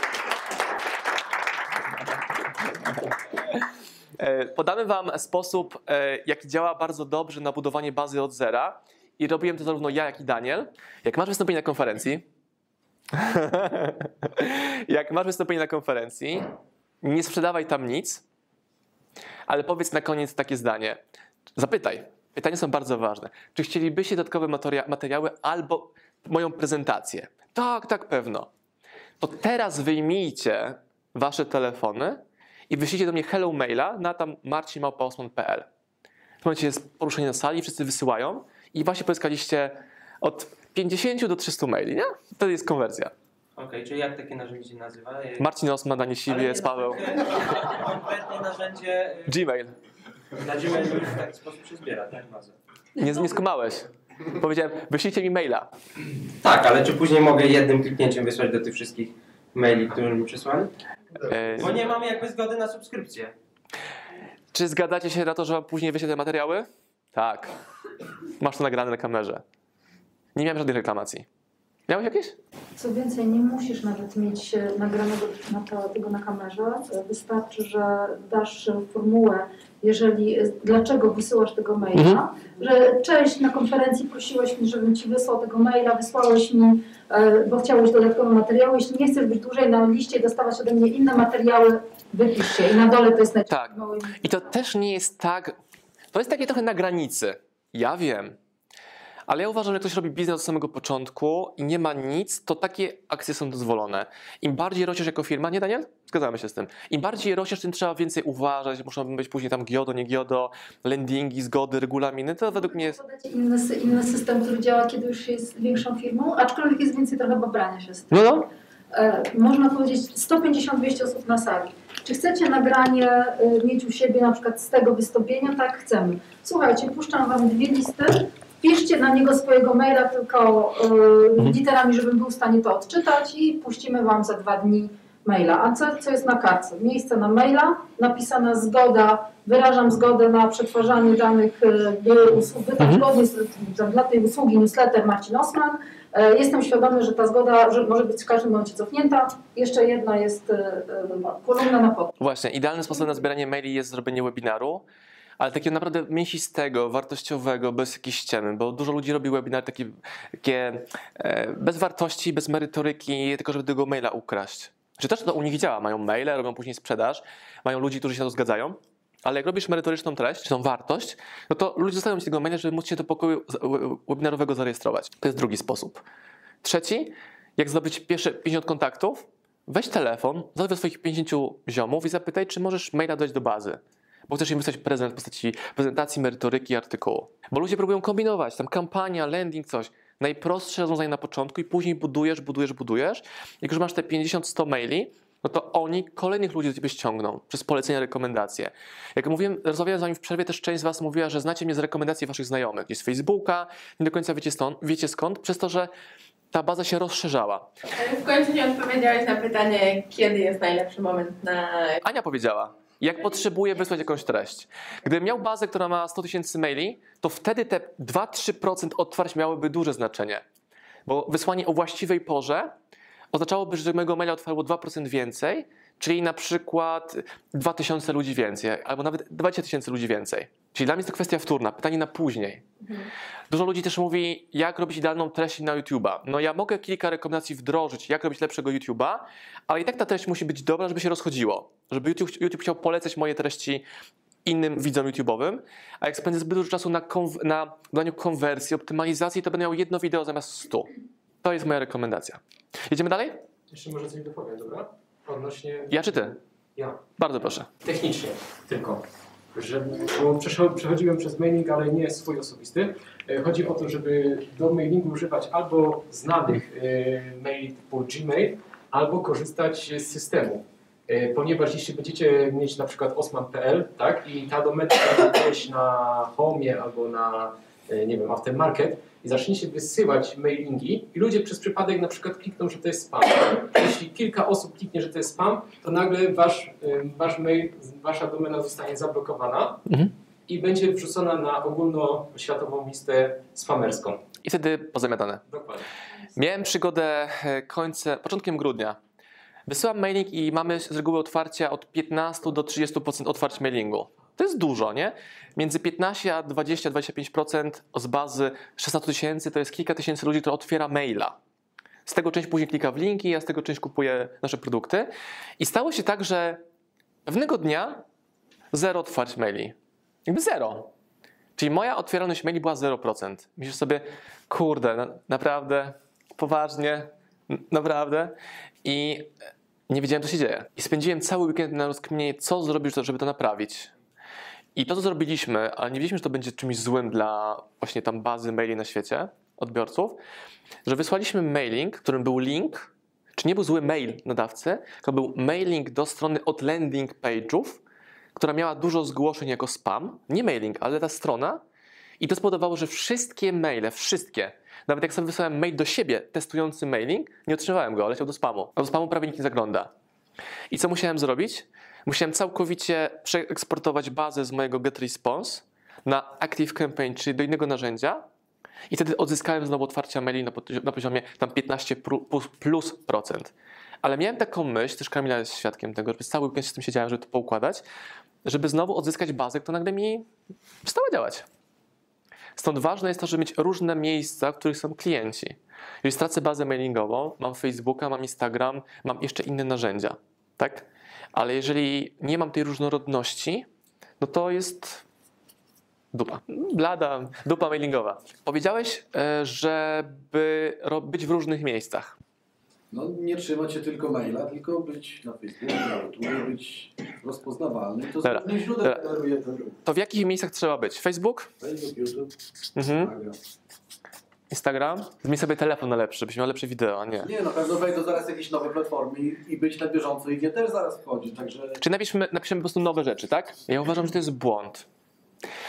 Podamy Wam sposób, e, jaki działa bardzo dobrze na budowanie bazy od zera. I robiłem to zarówno ja, jak i Daniel. Jak masz wystąpienie na konferencji, jak masz wystąpienie na konferencji, nie sprzedawaj tam nic, ale powiedz na koniec takie zdanie. Zapytaj. Pytania są bardzo ważne. Czy chcielibyście dodatkowe materia- materiały albo moją prezentację? Tak, tak, pewno. To teraz wyjmijcie wasze telefony i wyślijcie do mnie hello maila na tam marcinmałpaosman.pl. W tym momencie jest poruszenie na sali, wszyscy wysyłają i właśnie pozyskaliście od 50 do 300 maili, nie? Wtedy jest konwersja. Okej, czyli jak takie narzędzie nazywa? Marcin Osman, Daniel Siwiec, Paweł. Konkretnie narzędzie e, Gmail. na Gmailu w taki sposób się zbiera, tak? Bazę. Nie, nie skumałeś. Powiedziałem, wyślijcie mi maila. Tak, ale czy później mogę jednym kliknięciem wysłać do tych wszystkich maili, które mi przysłali? Bo nie mamy jakby zgody na subskrypcję. Czy zgadzacie się na to, że później wyślę te materiały? Tak. Masz to nagrane na kamerze. Nie miałem żadnych reklamacji. Miałeś jakieś? Co więcej, nie musisz nawet mieć e, nagranego na tego na kamerze. E, Wystarczy, że dasz e, formułę, jeżeli, dlaczego wysyłasz tego maila, Mhm. że cześć, na konferencji prosiłeś mnie, żebym Ci wysłał tego maila, wysłałeś mi, bo chciałeś dodatkowe materiały. Jeśli nie chcesz być dłużej na liście i dostawać ode mnie inne materiały, wypisz się. I na dole to jest nacisk Tak. I to też nie jest tak. To jest takie trochę na granicy. Ja wiem. Ale ja uważam, że jak ktoś robi biznes od samego początku i nie ma nic, to takie akcje są dozwolone. Im bardziej rośniesz jako firma, nie Daniel? Zgadzamy się z tym. Im bardziej rośniesz, tym trzeba więcej uważać. Muszą być później tam GIODO, nie GIODO, landingi, zgody, regulaminy. To według mnie jest... inny, inny system, który działa, kiedy już jest większą firmą, aczkolwiek jest więcej trochę babrania się z tym. No, no. E, można powiedzieć 150-200 osób na sali. Czy chcecie nagranie e, mieć u siebie na przykład z tego wystąpienia? Tak, chcemy. Słuchajcie, puszczam Wam dwie listy, wpiszcie na niego swojego maila tylko e, literami, żebym był w stanie to odczytać i puścimy Wam za dwa dni maila. A co, co jest na kartce? Miejsce na maila, napisana zgoda, wyrażam zgodę na przetwarzanie danych e, były usługi, tak, Mhm. zgodnie z, dla tej usługi newsletter Marcin Osman. E, Jestem świadomy, że ta zgoda że może być w każdym momencie cofnięta. Jeszcze jedna jest e, e, kolumna na pod. Właśnie, idealnym sposobem na zbieranie maili jest zrobienie webinaru, ale takiego naprawdę mięsistego, wartościowego, bez jakiejś ściemy, bo dużo ludzi robi webinary takie, takie e, bez wartości, bez merytoryki, tylko żeby tego maila ukraść. Czy też to u nich działa, mają maile, robią później sprzedaż, mają ludzi, którzy się na to zgadzają, ale jak robisz merytoryczną treść, czy tą wartość, no to ludzie dostają ci tego maila, żeby móc się do pokoju we- webinarowego zarejestrować. To jest drugi sposób. Trzeci, jak zdobyć pierwsze 50 kontaktów, weź telefon, do swoich 50 ziomów i zapytaj, czy możesz maila dać do bazy. Bo chcesz im wysłać prezent w postaci prezentacji, merytoryki, artykułu. Bo ludzie próbują kombinować, tam kampania, landing, coś. Najprostsze rozwiązanie na początku i później budujesz, budujesz, budujesz. Jak już masz te 50-100 maili, no to oni kolejnych ludzi do ciebie ściągną przez polecenia, rekomendacje. Jak mówiłem, rozmawiałem z wami w przerwie, też część z was mówiła, że znacie mnie z rekomendacji waszych znajomych, gdzieś z Facebooka, nie do końca wiecie, stąd, wiecie skąd, przez to, że ta baza się rozszerzała. W końcu nie odpowiedziałeś na pytanie, kiedy jest najlepszy moment na... Ania powiedziała, jak potrzebuję wysłać jakąś treść. Gdybym miał bazę, która ma 100 tysięcy maili, to wtedy te 2-3% otwarć miałyby duże znaczenie. Bo wysłanie o właściwej porze oznaczałoby, że mojego maila otwarło 2% więcej, czyli na przykład 2000 ludzi więcej, albo nawet 20 tysięcy ludzi więcej. Czyli dla mnie jest to kwestia wtórna, pytanie na później. Dużo ludzi też mówi, jak robić idealną treść na YouTube'a. No ja mogę kilka rekomendacji wdrożyć, jak robić lepszego YouTube'a, ale i tak ta treść musi być dobra, żeby się rozchodziło. Żeby YouTube, YouTube chciał polecać moje treści innym widzom YouTube'owym, a jak spędzę zbyt dużo czasu na, konw- na dodaniu konwersji, optymalizacji, to będę miał jedno wideo zamiast 100. To jest moja rekomendacja. Jedziemy dalej? Jeszcze może coś dopowiem, dobra? Odnośnie... Ja czy ty? Ja. Bardzo proszę. Technicznie tylko. Że, bo przechodziłem przez mailing, ale nie swój osobisty. E, Chodzi o to, żeby do mailingu używać albo znanych e, maili typu Gmail, albo korzystać z systemu. E, Ponieważ jeśli będziecie mieć na przykład osman.pl, tak, i ta domena gdzieś na home albo na, nie wiem, aftermarket i zaczniecie wysyłać mailingi i ludzie przez przypadek na przykład klikną, że to jest spam. Jeśli kilka osób kliknie, że to jest spam, to nagle wasz, e, wasz mail, wasza domena zostanie zablokowana Mhm. i będzie wrzucona na ogólnoświatową listę spamerską. I wtedy pozamiatane. Dokładnie. Miałem przygodę e, końcem, początkiem grudnia. Wysyłam mailing i mamy z reguły otwarcia od 15 do 30% otwarć mailingu. To jest dużo, nie? Między 15 a 20-25% z bazy 16 tysięcy to jest kilka tysięcy ludzi, które otwiera maila. Z tego część później klika w linki, a z tego część kupuje nasze produkty. I stało się tak, że pewnego dnia zero otwarć maili. Jakby zero. Czyli moja otwieralność maili była 0%. Myślisz sobie, kurde, na, naprawdę, poważnie, naprawdę. I nie wiedziałem, co się dzieje. I spędziłem cały weekend na rozkminienie, co zrobić, żeby to naprawić. I to, co zrobiliśmy, ale nie wiedzieliśmy, że to będzie czymś złym dla właśnie tam bazy maili na świecie, odbiorców, że wysłaliśmy mailing, którym był link, czy nie był zły mail nadawcy, to był mailing do strony od landing page'ów, która miała dużo zgłoszeń jako spam, nie mailing, ale ta strona. I to spowodowało, że wszystkie maile, wszystkie, nawet jak sobie wysłałem mail do siebie testujący mailing, nie otrzymałem go, leciał do spamu. A do spamu prawie nikt nie zagląda. I co musiałem zrobić? Musiałem całkowicie przeeksportować bazę z mojego GetResponse na ActiveCampaign, czyli do innego narzędzia. I wtedy odzyskałem znowu otwarcia maili na, pozi- na poziomie tam 15 pru- plus, procent. Ale miałem taką myśl, też Kamila jest świadkiem tego, że przez cały weekend z tym siedziałem, żeby to poukładać, żeby znowu odzyskać bazę, która nagle mi przestała działać. Stąd ważne jest to, żeby mieć różne miejsca, w których są klienci. Jeżeli stracę bazę mailingową, mam Facebooka, mam Instagram, mam jeszcze inne narzędzia, tak? Ale jeżeli nie mam tej różnorodności, no to jest dupa. Blada, dupa mailingowa. Powiedziałeś, e, żeby być w różnych miejscach. No nie trzymać się tylko maila, tylko być na Facebooku, na YouTube, być rozpoznawalny. To Dobra, źródeł. To w jakich miejscach trzeba być? Facebook? Facebook, YouTube, Mhm. Instagram. Instagram? Zmień sobie telefon na lepszy, żebyś miał lepsze wideo, a nie. Nie, na pewno wejdą zaraz jakieś nowe platformy i, i być na bieżąco ich nie też zaraz wchodzi, także Czy napiszmy, napiszemy po prostu nowe rzeczy, tak? Ja uważam, że to jest błąd.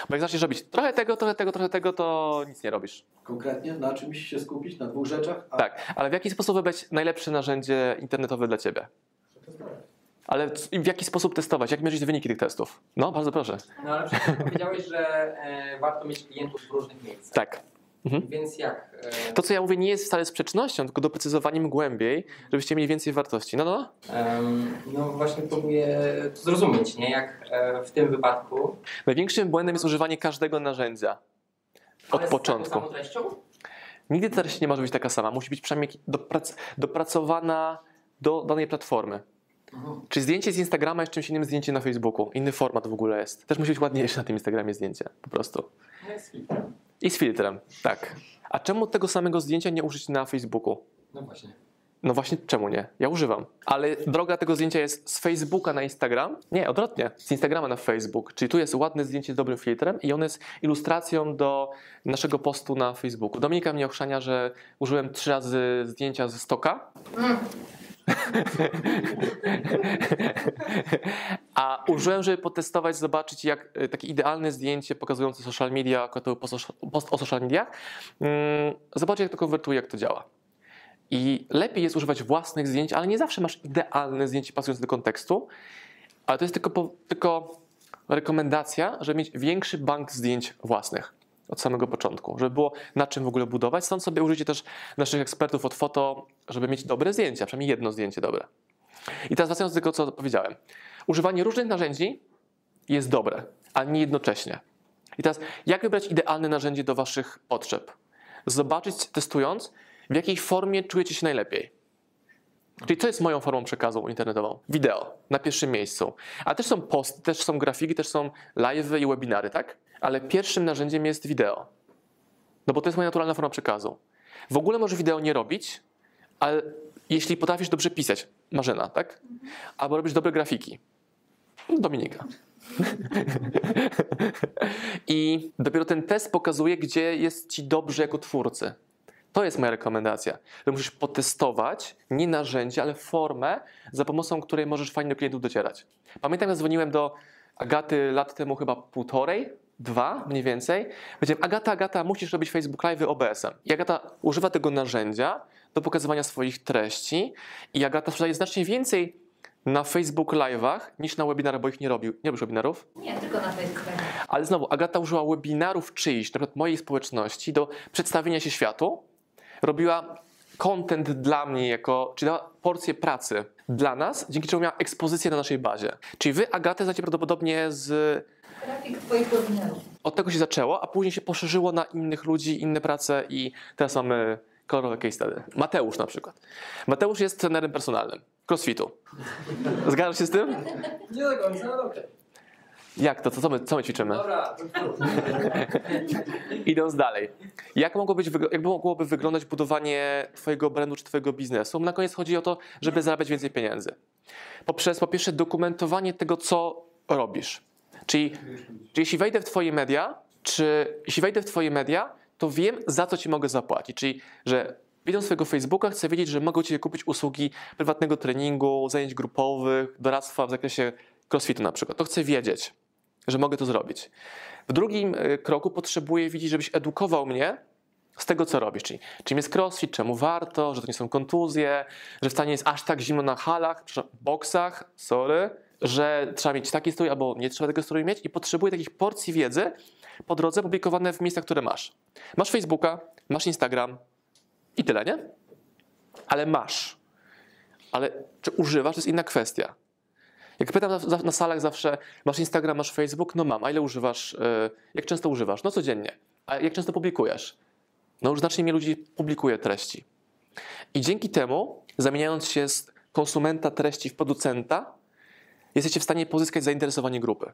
Bo jak zaczniesz robić trochę tego, trochę tego, trochę tego, to nic nie robisz. konkretnie na czymś się skupić, na dwóch rzeczach, a Tak, ale w jaki sposób wybrać najlepsze narzędzie internetowe dla ciebie? Ale w jaki sposób testować? Jak mierzyć wyniki tych testów? No, bardzo proszę. No ale przecież powiedziałeś, że e, warto mieć klientów w różnych miejscach. Tak. Mhm. Więc jak? E, To, co ja mówię, nie jest wcale sprzecznością, tylko doprecyzowaniem głębiej, żebyście mieli więcej wartości. No, no. em, no właśnie próbuję to zrozumieć, nie? Jak e, w tym wypadku. Największym błędem jest używanie każdego narzędzia. Od Ale z początku. taką samą treścią? Nigdy ta treść nie może być taka sama. Musi być przynajmniej doprac- dopracowana do danej platformy. Czy zdjęcie z Instagrama jest czymś innym zdjęcie na Facebooku? Inny format w ogóle jest. Też musi być ładniejsze na tym Instagramie zdjęcie. Po prostu. No jest. I z filtrem, tak. A czemu tego samego zdjęcia nie użyć na Facebooku? No właśnie. No właśnie, czemu nie? Ja używam. Ale droga tego zdjęcia jest z Facebooka na Instagram? Nie, odwrotnie. Z Instagrama na Facebook. Czyli tu jest ładne zdjęcie z dobrym filtrem i ono jest ilustracją do naszego postu na Facebooku. Dominika mnie ochrzania, że użyłem trzy razy zdjęcia ze stoka. A użyłem, żeby potestować, zobaczyć jak y, takie idealne zdjęcie pokazujące social media, post o- social mediach, mm, zobaczyć jak to konwertuje, jak to działa. I lepiej jest używać własnych zdjęć, ale nie zawsze masz idealne zdjęcie pasujące do kontekstu, ale to jest tylko, tylko rekomendacja, żeby mieć większy bank zdjęć własnych od samego początku, żeby było na czym w ogóle budować. Stąd sobie użycie też naszych ekspertów od foto, żeby mieć dobre zdjęcia, przynajmniej jedno zdjęcie dobre. I teraz wracając do tego, co powiedziałem. Używanie różnych narzędzi jest dobre, ale nie jednocześnie. I teraz, jak wybrać idealne narzędzie do Waszych potrzeb? Zobaczyć, testując, w jakiej formie czujecie się najlepiej. Czyli co jest moją formą przekazu internetową? Wideo na pierwszym miejscu. A też są posty, też są grafiki, też są live i webinary, tak? Ale pierwszym narzędziem jest wideo. No bo to jest moja naturalna forma przekazu. W ogóle możesz wideo nie robić, ale jeśli potrafisz dobrze pisać, Marzena, tak? Albo robisz dobre grafiki, Dominika. I dopiero ten test pokazuje, gdzie jest ci dobrze jako twórcy. To jest moja rekomendacja. Że musisz potestować nie narzędzie, ale formę, za pomocą której możesz fajnie do klientów docierać. Pamiętam, jak dzwoniłem do Agaty lat temu chyba półtorej, dwa mniej więcej. Powiedziałem, Agata, Agata, musisz robić Facebook Live OBS-em. I Agata używa tego narzędzia do pokazywania swoich treści i Agata sprzedaje znacznie więcej na Facebook Live'ach niż na webinarach, bo ich nie robił. Nie robisz webinarów? Nie, tylko na Facebooku. Ale znowu, Agata użyła webinarów czyichś, na przykład mojej społeczności, do przedstawienia się światu. Robiła content dla mnie, jako, czyli dała porcję pracy dla nas, dzięki czemu miała ekspozycję na naszej bazie. Czyli wy Agatę znacie prawdopodobnie z... Trafik twoich webinarów. Od tego się zaczęło, a później się poszerzyło na innych ludzi, inne prace i teraz mamy kolorowe case study. Mateusz na przykład. Mateusz jest trenerem personalnym crossfitu. Zgadzasz się z tym? Nie do końca, ale okej. Jak to? Co my, co my ćwiczymy? Dobra, Idąc dalej. Jak, mogło być, jak mogłoby wyglądać budowanie Twojego brandu czy Twojego biznesu? Na koniec chodzi o to, żeby zarabiać więcej pieniędzy. Poprzez po pierwsze dokumentowanie tego, co robisz. Czyli, czyli jeśli wejdę w Twoje media, czy jeśli wejdę w Twoje media, to wiem, za co Ci mogę zapłacić. Czyli, że widząc swojego Facebooka, chcę wiedzieć, że mogę Ci kupić usługi prywatnego treningu, zajęć grupowych, doradztwa w zakresie crossfitu na przykład. To chcę wiedzieć, że mogę to zrobić. W drugim y, kroku potrzebuję widzieć, żebyś edukował mnie z tego, co robisz. Czyli czym jest crossfit, czemu warto, że to nie są kontuzje, że wcale nie jest aż tak zimno na halach, boksach, sorry, że trzeba mieć taki strój albo nie trzeba tego stroju mieć i potrzebuję takich porcji wiedzy po drodze publikowane w miejscach, które masz. Masz Facebooka, masz Instagram i tyle, nie? Ale masz. Ale czy używasz, to jest inna kwestia. Jak pytam na, na salach zawsze, masz Instagram, masz Facebook? No mam. A ile używasz? Yy, jak często używasz? No codziennie. A jak często publikujesz? No już znacznie mniej ludzi publikuje treści. I dzięki temu, zamieniając się z konsumenta treści w producenta, jesteście w stanie pozyskać zainteresowanie grupy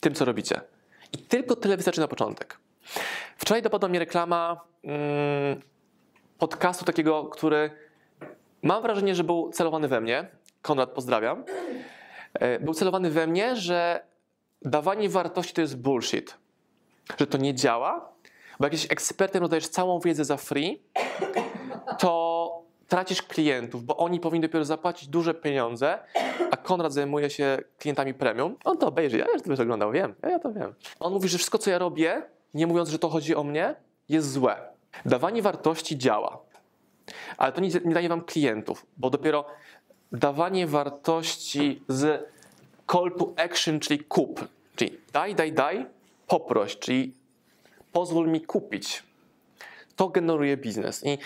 tym, co robicie. I tylko tyle wystarczy na początek. Wczoraj dopadła mnie reklama mm, podcastu takiego, który mam wrażenie, że był celowany we mnie. Konrad, pozdrawiam. E, Był celowany we mnie, że dawanie wartości to jest bullshit. Że to nie działa, bo jak jesteś ekspertem, rozdajesz całą wiedzę za free, to tracisz klientów, bo oni powinni dopiero zapłacić duże pieniądze, a Konrad zajmuje się klientami premium. On to obejrzy, ja już to będę oglądał, wiem, ja, ja to wiem. On mówi, że wszystko, co ja robię, nie mówiąc, że to chodzi o mnie, jest złe. Dawanie wartości działa, ale to nie, nie daje wam klientów, bo dopiero dawanie wartości z call to action, czyli kup, czyli daj, daj, daj, poproś, czyli pozwól mi kupić. To generuje biznes. I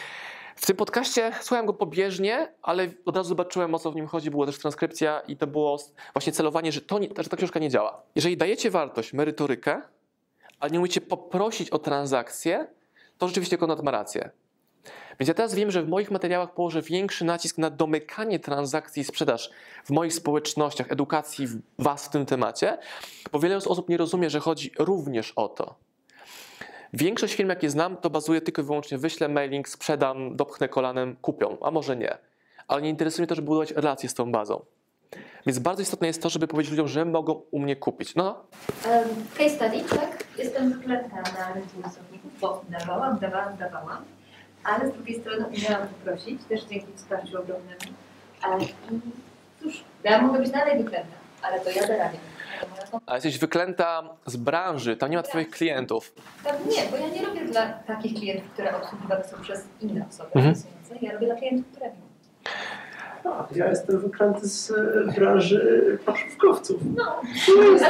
w tym podcaście słuchałem go pobieżnie, ale od razu zobaczyłem, o co w nim chodzi. Była też transkrypcja i to było właśnie celowanie, że, to nie, że ta książka nie działa. Jeżeli dajecie wartość, merytorykę, ale nie umiecie poprosić o transakcję, to rzeczywiście Konrad ma rację. Więc ja teraz wiem, że w moich materiałach położę większy nacisk na domykanie transakcji i sprzedaż w moich społecznościach, edukacji Was w tym temacie, bo wiele osób nie rozumie, że chodzi również o to. Większość firm, jakie znam, to bazuje tylko i wyłącznie wyślę mailing, sprzedam, dopchnę kolanem, kupią, a może nie. Ale nie interesuje mnie to, żeby budować relacje z tą bazą. Więc bardzo istotne jest to, żeby powiedzieć ludziom, że mogą u mnie kupić. No, Case study, tak? Jestem wyklęta na rynku pracowników, bo dawałam, dawałam, dawałam, ale z drugiej strony umiałam poprosić, też dzięki wsparciu ogromnemu. E, I cóż, ja mogę być dalej wyklęta, ale to ja zarabiam. A jesteś wyklęta z branży, tam nie ma Twoich klientów. Tak, nie, bo ja nie robię dla takich klientów, które obsługiwane są przez inne osoby Mhm. Ja robię dla klientów premium. A, ja jestem wyklęty z e, branży paszówkowców. No,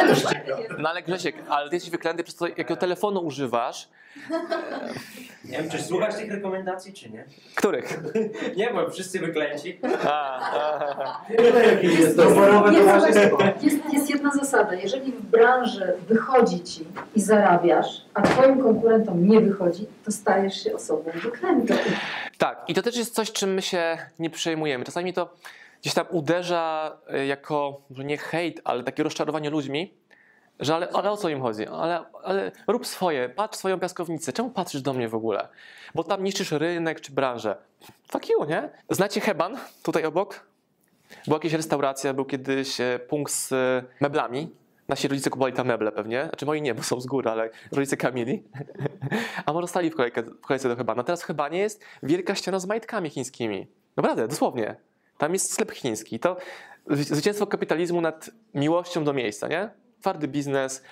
ale to No ale Grzesiek, ale ty jesteś wyklęty przez to, jakiego telefonu używasz. Nie wiem, czy słuchasz tych rekomendacji, czy nie? Których? Nie, bo wszyscy wyklęci. Jest, jest, jest, jest jedna zasada. Jeżeli w branży wychodzi ci i zarabiasz, a twoim konkurentom nie wychodzi, to stajesz się osobą wyklętą. Tak, i to też jest coś, czym my się nie przejmujemy. Czasami to gdzieś tam uderza y, jako, że nie hejt, ale takie rozczarowanie ludźmi, że ale, ale o co im chodzi? Ale, ale rób swoje, patrz swoją piaskownicę. Czemu patrzysz do mnie w ogóle? Bo tam niszczysz rynek czy branżę. Fuck you, nie? Znacie Heban tutaj obok? Była jakieś restauracja, był kiedyś e, punkt z e, meblami. Nasi rodzice kupowali tam meble pewnie. Znaczy moi nie, bo są z góry, ale rodzice Kamili. A może stali w, kolejkę, w kolejce do Hebana. Teraz w Hebanie jest wielka ściana z majtkami chińskimi. Naprawdę, dosłownie. Tam jest sklep chiński. To zwycięstwo kapitalizmu nad miłością do miejsca, nie? Twardy biznes.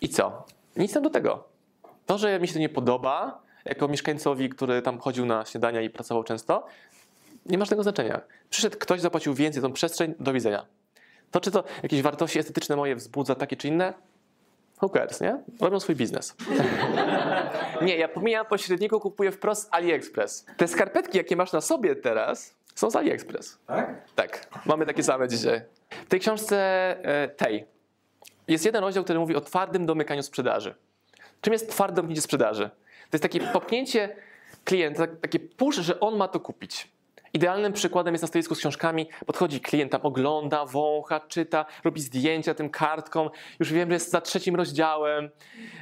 I co? Nic tam do tego. To, że mi się to nie podoba, jako mieszkańcowi, który tam chodził na śniadania i pracował często, nie ma żadnego znaczenia. Przyszedł ktoś, zapłacił więcej tą przestrzeń, do widzenia. To, czy to jakieś wartości estetyczne moje wzbudza, takie czy inne, who cares, nie? Robią swój biznes. nie, ja pomijam pośredników, kupuję wprost AliExpress. Te skarpetki, jakie masz na sobie teraz, są z AliExpress. Tak? Tak, mamy takie same dzisiaj. W tej książce e, tej jest jeden rozdział, który mówi o twardym domykaniu sprzedaży. Czym jest twarde domknięcie sprzedaży? To jest takie popchnięcie klienta, takie push, że on ma to kupić. Idealnym przykładem jest na stoisku z książkami. Podchodzi klient, tam ogląda, wącha, czyta, robi zdjęcia tym kartką. Już wiem, że jest za trzecim rozdziałem.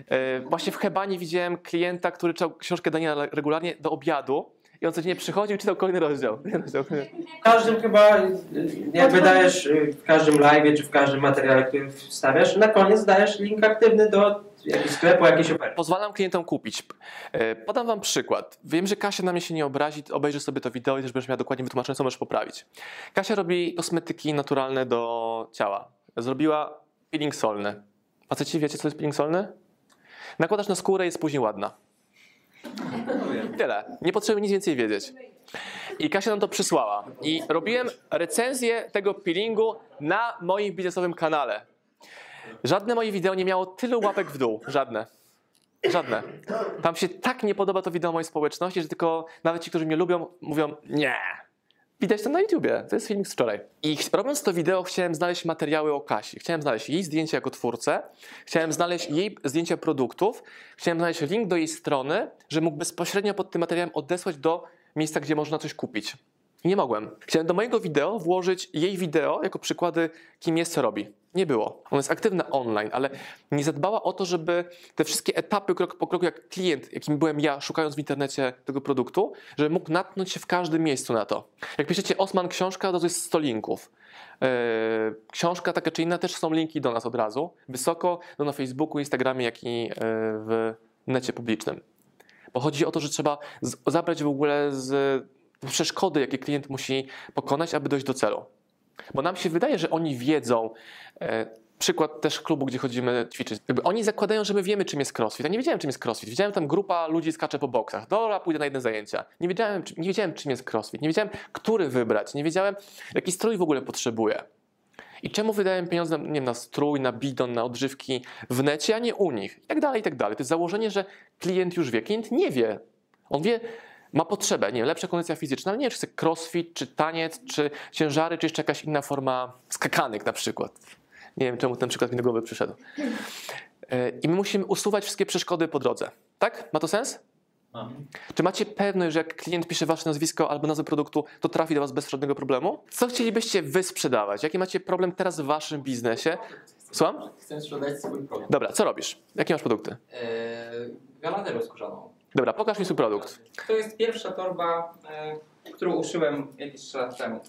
E, Właśnie w Hebanie widziałem klienta, który czytał książkę Daniela regularnie do obiadu. I on codziennie przychodził i czytał kolejny rozdział. W każdym chyba, y, jak wydajesz y, w każdym live czy w każdym materiale, który wstawiasz, na koniec dajesz link aktywny do jakiegoś sklepu, jakiejś oferty. Pozwalam klientom kupić. E, Podam wam przykład. Wiem, że Kasia na mnie się nie obrazi, obejrzy sobie to wideo i też będziesz miała dokładnie wytłumaczone, co możesz poprawić. Kasia robi kosmetyki naturalne do ciała. Zrobiła peeling solny. Faceci, wiecie, co to jest peeling solny? Nakładasz na skórę i jest później ładna. Tyle. Nie potrzebuję nic więcej wiedzieć. I Kasia nam to przysłała. I robiłem recenzję tego peelingu na moim biznesowym kanale. Żadne moje wideo nie miało tylu łapek w dół. Żadne. Żadne. Tam się tak nie podoba to wideo mojej społeczności, że tylko nawet ci, którzy mnie lubią, mówią nie. Widać to na YouTubie. To jest filmik z wczoraj. I robiąc to wideo, chciałem znaleźć materiały o Kasi. Chciałem znaleźć jej zdjęcie jako twórcę. Chciałem znaleźć jej zdjęcia produktów. Chciałem znaleźć link do jej strony, że mógł bezpośrednio pod tym materiałem odesłać do miejsca, gdzie można coś kupić. Nie mogłem. Chciałem do mojego wideo włożyć jej wideo jako przykłady, kim jest, co robi. Nie było. Ona jest aktywna online, ale nie zadbała o to, żeby te wszystkie etapy krok po kroku, jak klient, jakim byłem ja, szukając w internecie tego produktu, żeby mógł natknąć się w każdym miejscu na to. Jak piszecie Osman książka, to jest 100 linków. Yy, książka taka czy inna, też są linki do nas od razu. Wysoko, no na Facebooku, Instagramie, jak i yy, w necie publicznym. Bo chodzi o to, że trzeba zabrać w ogóle z przeszkody, jakie klient musi pokonać, aby dojść do celu. Bo nam się wydaje, że oni wiedzą. E, przykład też klubu, gdzie chodzimy ćwiczyć. Oni zakładają, że my wiemy, czym jest crossfit. Ja nie wiedziałem, czym jest crossfit. Widziałem tam grupa ludzi skacze po boksach. Dobra, pójdę na jedne zajęcia. Nie wiedziałem, nie wiedziałem, czym jest crossfit. Nie wiedziałem, który wybrać. Nie wiedziałem, jaki strój w ogóle potrzebuję. I czemu wydałem pieniądze nie wiem, na strój, na bidon, na odżywki w necie, a nie u nich? I tak dalej, i tak dalej. To jest założenie, że klient już wie. Klient nie wie. On wie, ma potrzebę, nie wiem, lepsza kondycja fizyczna, ale nie wiem, czy chce crossfit, czy taniec, czy ciężary, czy jeszcze jakaś inna forma skakanek na przykład. Nie wiem, czemu ten przykład mi do głowy przyszedł. E, I my musimy usuwać wszystkie przeszkody po drodze. Tak? Ma to sens? Czy macie pewność, że jak klient pisze wasze nazwisko albo nazwę produktu, to trafi do was bez żadnego problemu? Co chcielibyście wy sprzedawać? Jaki macie problem teraz w waszym biznesie? Słucham? Chcę sprzedać swój produkt. Dobra, co robisz? Jakie masz produkty? Eee, galaterę skórzaną. Dobra, pokaż mi swój produkt. To jest pierwsza torba, e, którą uszyłem jakieś 3 lat temu.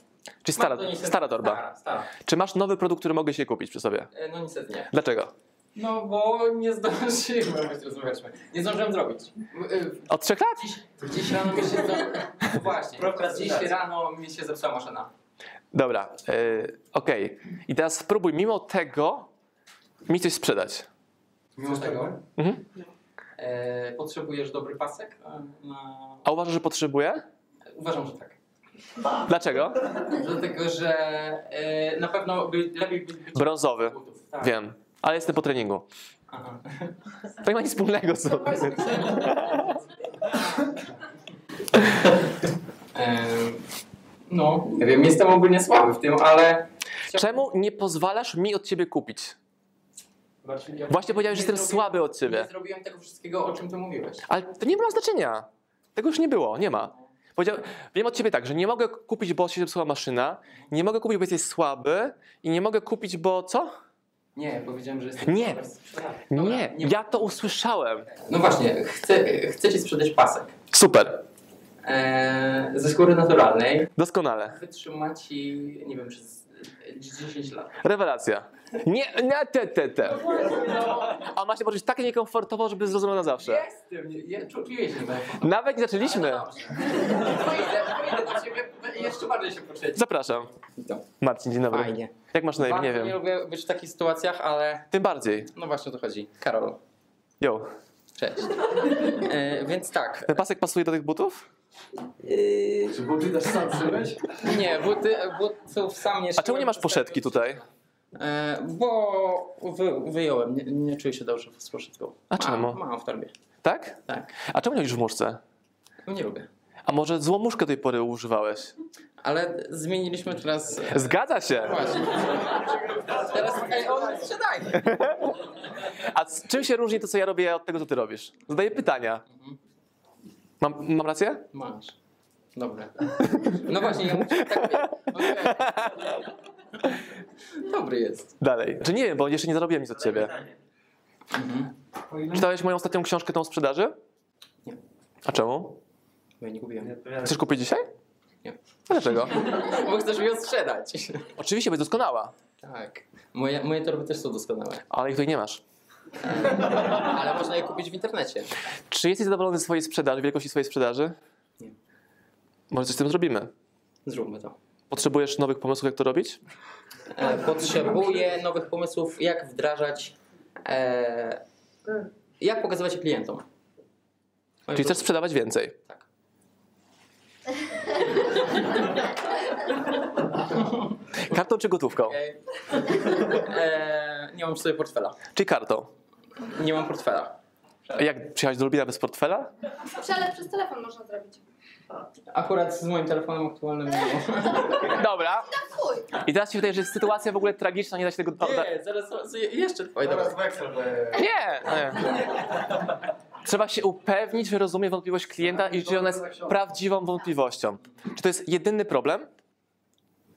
Czy stara, to stara torba? Stara, stara. Czy masz nowy produkt, który mogę się kupić przy sobie? E, no niestety nie. Dlaczego? No bo nie zdążyłem, rozumiesz. Nie zdążyłem zrobić. E, Od trzech lat? Dziś, dziś rano mi się zepsuła. Właśnie, dziś rano mi się zepsuła maszyna. Dobra, yy, okej. I teraz spróbuj mimo tego mi coś sprzedać. Mimo tego Mhm. E, potrzebujesz dobry pasek. E, na... A uważasz, że potrzebuję? Uważam, że tak. Dlaczego? Dlatego, że e, na pewno by, lepiej by być Brązowy. Tak. Wiem, ale jestem po treningu. Aha. To nie ma nic wspólnego. Em, No, nie wiem, jestem ogólnie słaby w tym, ale. Czemu nie pozwalasz mi od ciebie kupić? Właśnie powiedziałeś, że nie jestem słaby od ciebie. Nie zrobiłem tego wszystkiego, o czym ty mówiłeś. Ale to nie ma znaczenia. Tego już nie było, nie ma. Powiedział, wiem od ciebie tak, że nie mogę kupić, bo się zepsuła maszyna, nie mogę kupić, bo jesteś słaby i nie mogę kupić, bo co? Nie, powiedziałem, że jestem Nie. sprzedaży. Nie, ja to usłyszałem. No właśnie, chcę, chcę ci sprzedać pasek. Super. e, ze skóry naturalnej. Doskonale. Wytrzyma ci, nie wiem, przez e, 10 lat. Rewelacja. Nie, nie, te, te, te. A ma się poczuć tak niekomfortowo, żeby zrozumiał na zawsze. Jestem, nie, ja czuję się nie Nawet nie zaczęliśmy. Pójdę, pójdę do ciebie, jeszcze bardziej się poczuć. Zapraszam. Marcin, dzień dobry. Fajnie. Jak masz na imię? Bardzo Nie nie wiem. lubię być w takich sytuacjach, ale Tym bardziej. no właśnie o to chodzi. Karol, Jo. cześć. E, więc tak. Ten pasek pasuje do tych butów? Czy buty też sam szyłeś? Nie, buty, butów sam nie A czemu nie masz poszetki tutaj? E, bo wy, wyjąłem, nie, nie czuję się dobrze z poszetką. A czemu? Mam, mam w torbie. Tak? Tak. A czemu nie chodzisz w muszce? Nie lubię. A może złą muszkę tej pory używałeś? Ale zmieniliśmy teraz... e, Zgadza się. Właśnie. Teraz on sprzedaje. A z czym się różni to, co ja robię od tego, co ty robisz? Zadaję pytania. Mam, mam rację? Masz. Dobra. No właśnie, ja muszę tak Dobry jest. Dalej. Czy nie wiem, bo jeszcze nie zarobiłem nic od ciebie. Czytałeś moją ostatnią książkę, tą o sprzedaży? Nie. A czemu? Bo ja nie kupiłem. Chcesz kupić dzisiaj? Nie. A dlaczego? Bo chcesz mi ją sprzedać. Oczywiście, bo jest doskonała. Tak. Moje, moje torby też są doskonałe. Ale ich tutaj nie masz. Ale można je kupić w internecie. Czy jesteś zadowolony ze swojej sprzedaży, wielkości swojej sprzedaży? Nie. Może coś z tym zrobimy? Zróbmy to. Potrzebujesz nowych pomysłów, jak to robić? E, Potrzebuję nowych pomysłów, jak wdrażać, e, jak pokazywać je klientom. Czyli chcesz sprzedawać więcej? Tak. Kartą czy gotówką? E, nie mam przy sobie portfela. Czy kartą? Nie mam portfela. Jak przyjechać do Lubina bez portfela? Przelew przez telefon można zrobić. Akurat z moim telefonem aktualnym nie mam. Dobra. I teraz ci wydaje, że jest sytuacja w ogóle tragiczna, nie da się tego... Nie, zaraz, zaraz jeszcze twoje Teraz weksel. Nie, nie. Trzeba się upewnić, że rozumie wątpliwość klienta i czy ona jest prawdziwą wątpliwością. Czy to jest jedyny problem?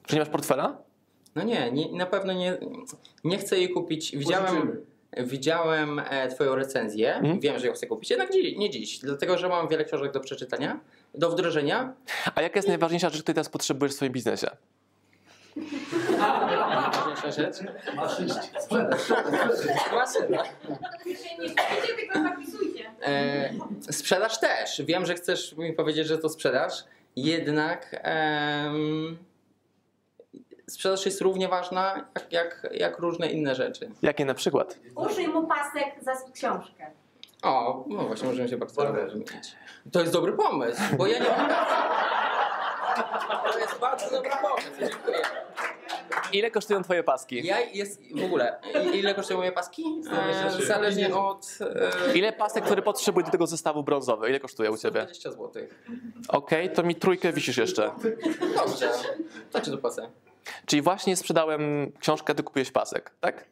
Że nie masz portfela? No nie, nie, na pewno nie, nie chcę jej kupić. Widziałem, widziałem e, twoją recenzję, Mhm. wiem, że ją chcę kupić, jednak dzi- nie dziś, dlatego że mam wiele książek do przeczytania, do wdrożenia. A jaka jest najważniejsza rzecz, której teraz potrzebujesz w swoim biznesie? Najważniejsza rzecz. Maszyna. Nie kupicie, tylko zapisujcie. Sprzedaż też. Wiem, że chcesz mi powiedzieć, że to sprzedaż, jednak em, sprzedaż jest równie ważna jak, jak, jak różne inne rzeczy. Jakie na przykład? Użyj mu pasek za książkę. O, no właśnie, możemy się bardzo wymienić. To jest dobry pomysł, bo ja nie mam To jest bardzo dobry pomysł, dziękuję. Ile kosztują twoje paski? Ja jest w ogóle, i- ile kosztują moje paski? E, zależnie od... E, Ile pasek, które potrzebujesz do tego zestawu brązowy? Ile kosztuje u ciebie? 20 zł. Okej, to mi trójkę wisisz jeszcze. Dobrze, to ci dopłacę. Czyli właśnie sprzedałem książkę, ty kupiłeś pasek, tak?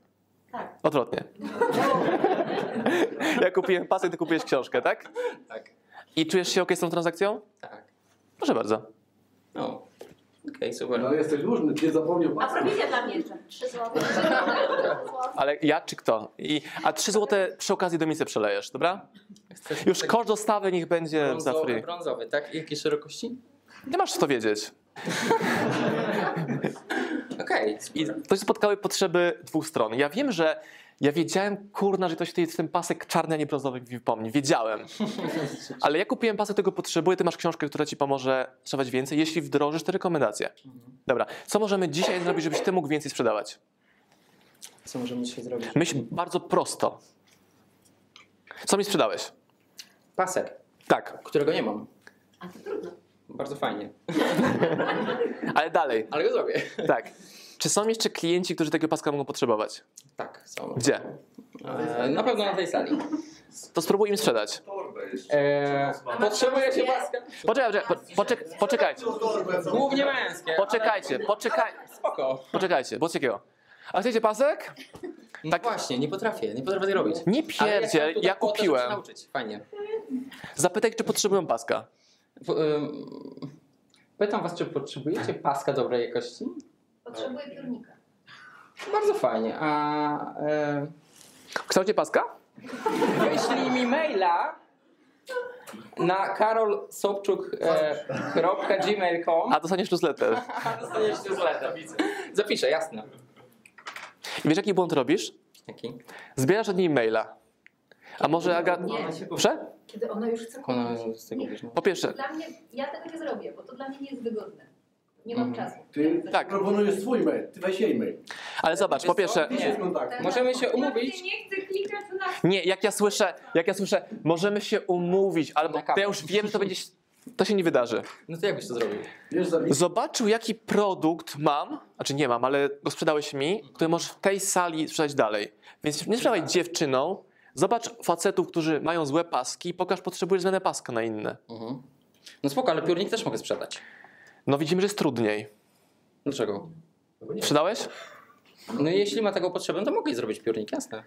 Tak. Odwrotnie. Ja kupiłem pasek, ty kupiłeś książkę, tak? Tak. I czujesz się ok z tą transakcją? Tak. Proszę bardzo. No, okej, super. No jesteś dłużny, nie zapomniał A prowizja dla mnie jeszcze. 3 zł. Ale ja czy kto? I, a 3 złote przy okazji do misy przelejesz, dobra? Już koszt dostawy niech będzie za Brązowy, free. brązowy, tak? Jakiej szerokości? Nie masz co wiedzieć. Okej. I to się spotkały potrzeby dwóch stron. Ja wiem, że ja wiedziałem, kurna, że ktoś tutaj jest ten pasek czarny, a nie brązowy pomni. Wiedziałem. Ale ja kupiłem pasek, tego potrzebuję. Ty masz książkę, która ci pomoże sprzedawać więcej, jeśli wdrożysz te rekomendacje. Dobra. Co możemy dzisiaj zrobić, żebyś ty mógł więcej sprzedawać? Co możemy dzisiaj zrobić? Myśl bardzo prosto. Co mi sprzedałeś? Pasek, Tak, którego nie mam. A to trudno. Bardzo fajnie. ale dalej. Ale go zrobię. Tak. Czy są jeszcze klienci, którzy tego paska mogą potrzebować? Tak, są. Gdzie? E, na pewno na tej sali. To spróbuj im sprzedać. E, potrzebuję się paska. Poczekaj, poczekaj, poczekaj, poczekajcie. Głównie męskie. Poczekajcie, poczekaj, Spoko. poczekajcie, bo takiego. A chcecie pasek? Tak właśnie, nie potrafię, nie potrafię tego robić. Nie Ale pierdziel, jestem tutaj ja po to, żeby kupiłem. się nauczyć. Fajnie. Zapytaj, czy potrzebują paska. W, ym, pytam was, czy potrzebujecie paska dobrej jakości? Potrzebuję piórnika. Bardzo fajnie. A e, Chcecie paska? wyślij mi maila na karolsobczuk.gmail.com A dostaniesz newsletter. dostaniesz newsletter. Zapiszę, jasne. I wiesz, jaki błąd robisz? Jaki? Zbierasz od niej maila. A może Aga... Nie. Proszę? Kiedy ona już chce Ona kupić. z tego. Po pierwsze, Dla mnie, ja tego nie zrobię, bo to dla mnie nie jest wygodne. Nie mam Mhm. czasu. Ty Tak. proponujesz swój mail, ty weź jej mail. ale zobacz, po pierwsze, z kontaktu. Możemy się umówić. Nie chcę klikać na nie, jak ja słyszę, jak ja słyszę, możemy się umówić, albo Na kawę. to ja już wiem, że to będzie, to się nie wydarzy. No to jak byś to zrobił? Wiesz, za Zobaczył, jaki produkt mam, znaczy nie mam, ale go sprzedałeś mi, który możesz w tej sali sprzedać dalej. Więc nie sprzedawaj dziewczynom, zobacz facetów, którzy mają złe paski i pokaż, potrzebujesz zmianę paska na inne. Mhm. No spoko, ale piórnik też mogę sprzedać. No widzimy, że jest trudniej. Dlaczego? Sprzedałeś? No i jeśli ma taką potrzebę, to mogę jej zrobić piórnik, jasne.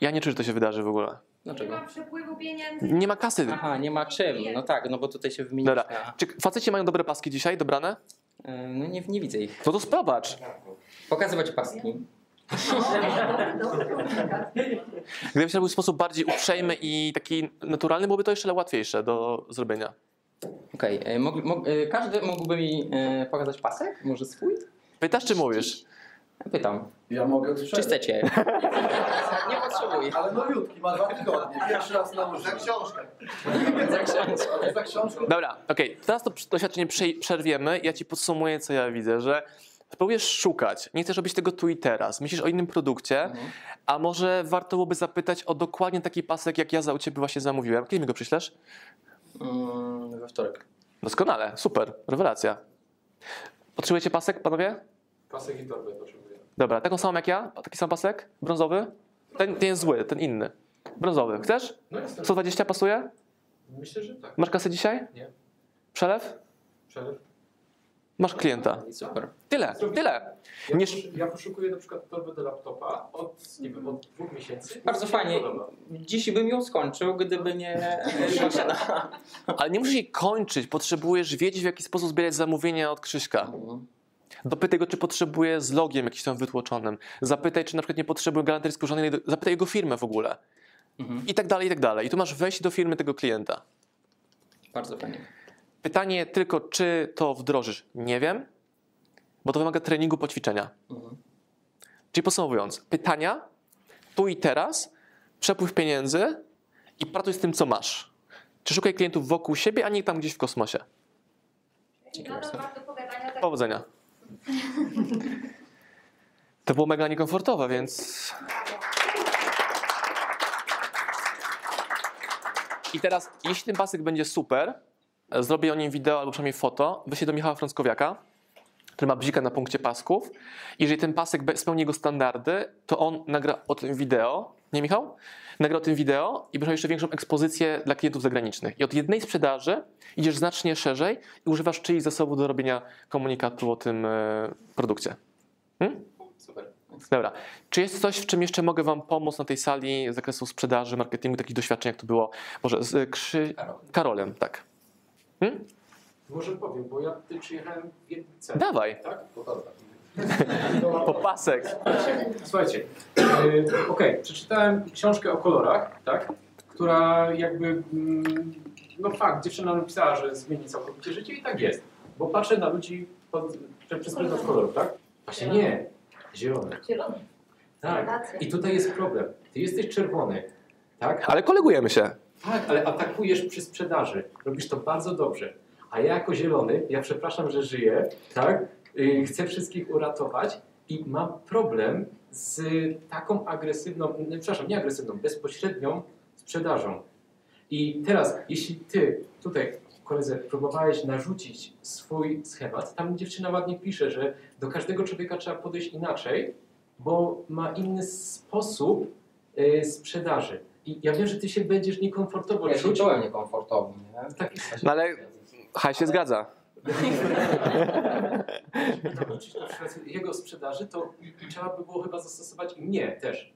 Ja nie czuję, że to się wydarzy w ogóle. Nie Dlaczego? ma przepływu pieniędzy. Nie ma kasy. Aha, nie ma czym. No tak, no bo tutaj się wymienić Dobra. Czy faceci mają dobre paski dzisiaj, dobrane? E, No nie, nie widzę ich. No to sprawdź. Pokazywać paski. Gdybyś robił w sposób bardziej uprzejmy i taki naturalny, byłoby to jeszcze łatwiejsze do zrobienia. Okej, e, mog- mog- e, każdy mógłby mi e, pokazać pasek? Może swój? Pytasz czy mówisz? Pytam. Ja mogę Czy chcecie? nie potrzebuję. Ale nowiutki, ma dwa tygodnie. Pierwszy raz na Za książkę. Za książkę. Za książkę. Dobra, okej. Teraz to doświadczenie przerwiemy. Ja ci podsumuję, co ja widzę, że próbujesz szukać. Nie chcesz robić tego tu i teraz. Myślisz o innym produkcie, Mhm. a może warto byłoby zapytać o dokładnie taki pasek, jak ja za u ciebie właśnie zamówiłem. Kiedy mi go przyślesz? Mm, we wtorek. Doskonale, super, rewelacja. Potrzebujecie pasek, panowie? Pasek i torbę potrzebuję. Dobra, taką samą jak ja? Taki sam pasek? Brązowy? Ten, ten jest zły, ten inny. Brązowy. Chcesz? No jestem. 120 pasuje? Myślę, że tak. Masz kasę dzisiaj? Nie. Przelew? Przelew. Masz klienta. Super. Tyle, tyle. Ja, ja poszukuję na przykład torby do laptopa od, nie wiem, od dwóch miesięcy. Bardzo fajnie. Dziś bym ją skończył, gdyby nie. Ale nie musisz jej kończyć. Potrzebujesz wiedzieć, w jaki sposób zbierać zamówienia od Krzyśka. Dopytaj go, czy potrzebuje z logiem jakimś tam wytłoczonym. Zapytaj, czy na przykład nie potrzebuje galanterii skórzanej. Zapytaj jego firmę w ogóle. Mhm. I tak dalej, i tak dalej. I tu masz wejść do firmy tego klienta. Bardzo fajnie. Pytanie tylko, czy to wdrożysz? Nie wiem, bo to wymaga treningu, poćwiczenia. Mhm. Czyli podsumowując, pytania tu i teraz, przepływ pieniędzy i pracuj z tym, co masz. Czy szukaj klientów wokół siebie, a nie tam gdzieś w kosmosie. Tak Powodzenia. To było mega niekomfortowe, więc. I teraz, jeśli ten pasek będzie super, zrobię o nim wideo albo przynajmniej foto, wyślę do Michała Frąckowiaka, który ma bzika na punkcie pasków. Jeżeli ten pasek spełni jego standardy, to on nagra o tym wideo. Nie, Michał? Nagra o tym wideo i będzie jeszcze większą ekspozycję dla klientów zagranicznych. I od jednej sprzedaży idziesz znacznie szerzej i używasz czyichś zasobów do robienia komunikatu o tym e, produkcie. Hmm? Super. Dobra. Czy jest coś, w czym jeszcze mogę Wam pomóc na tej sali z zakresu sprzedaży, marketingu, takich doświadczeń, jak to było? Może z e, Krzy... Karolem, tak. Hmm? Może powiem, bo ja tutaj przyjechałem w jednym celu. Dawaj. Tak? Po pasek. Słuchajcie, yy, okej, przeczytałem książkę o kolorach, tak? Która jakby, mm, no fakt, dziewczyna napisała, że zmieni całkowicie życie i tak jest. Bo patrzę na ludzi pod, przez pryzmat kolorów, tak? Właśnie nie, zielony. Zielony. Tak. I tutaj jest problem. Ty jesteś czerwony, tak? Ale kolegujemy się. Tak, ale atakujesz przy sprzedaży. Robisz to bardzo dobrze. A ja jako zielony, ja przepraszam, że żyję, tak? Yy, chcę wszystkich uratować i mam problem z taką agresywną, przepraszam, nie agresywną, bezpośrednią sprzedażą. I teraz, jeśli ty tutaj, koledze, próbowałeś narzucić swój schemat, tam dziewczyna ładnie pisze, że do każdego człowieka trzeba podejść inaczej, bo ma inny sposób yy, sprzedaży. I ja wiem, że ty się będziesz niekomfortowo Ja się czuć. czułem niekomfortowo. Nie? Tak, No ale Haj się zgadza. na przykład jego sprzedaży, to trzeba by było chyba zastosować i mnie też.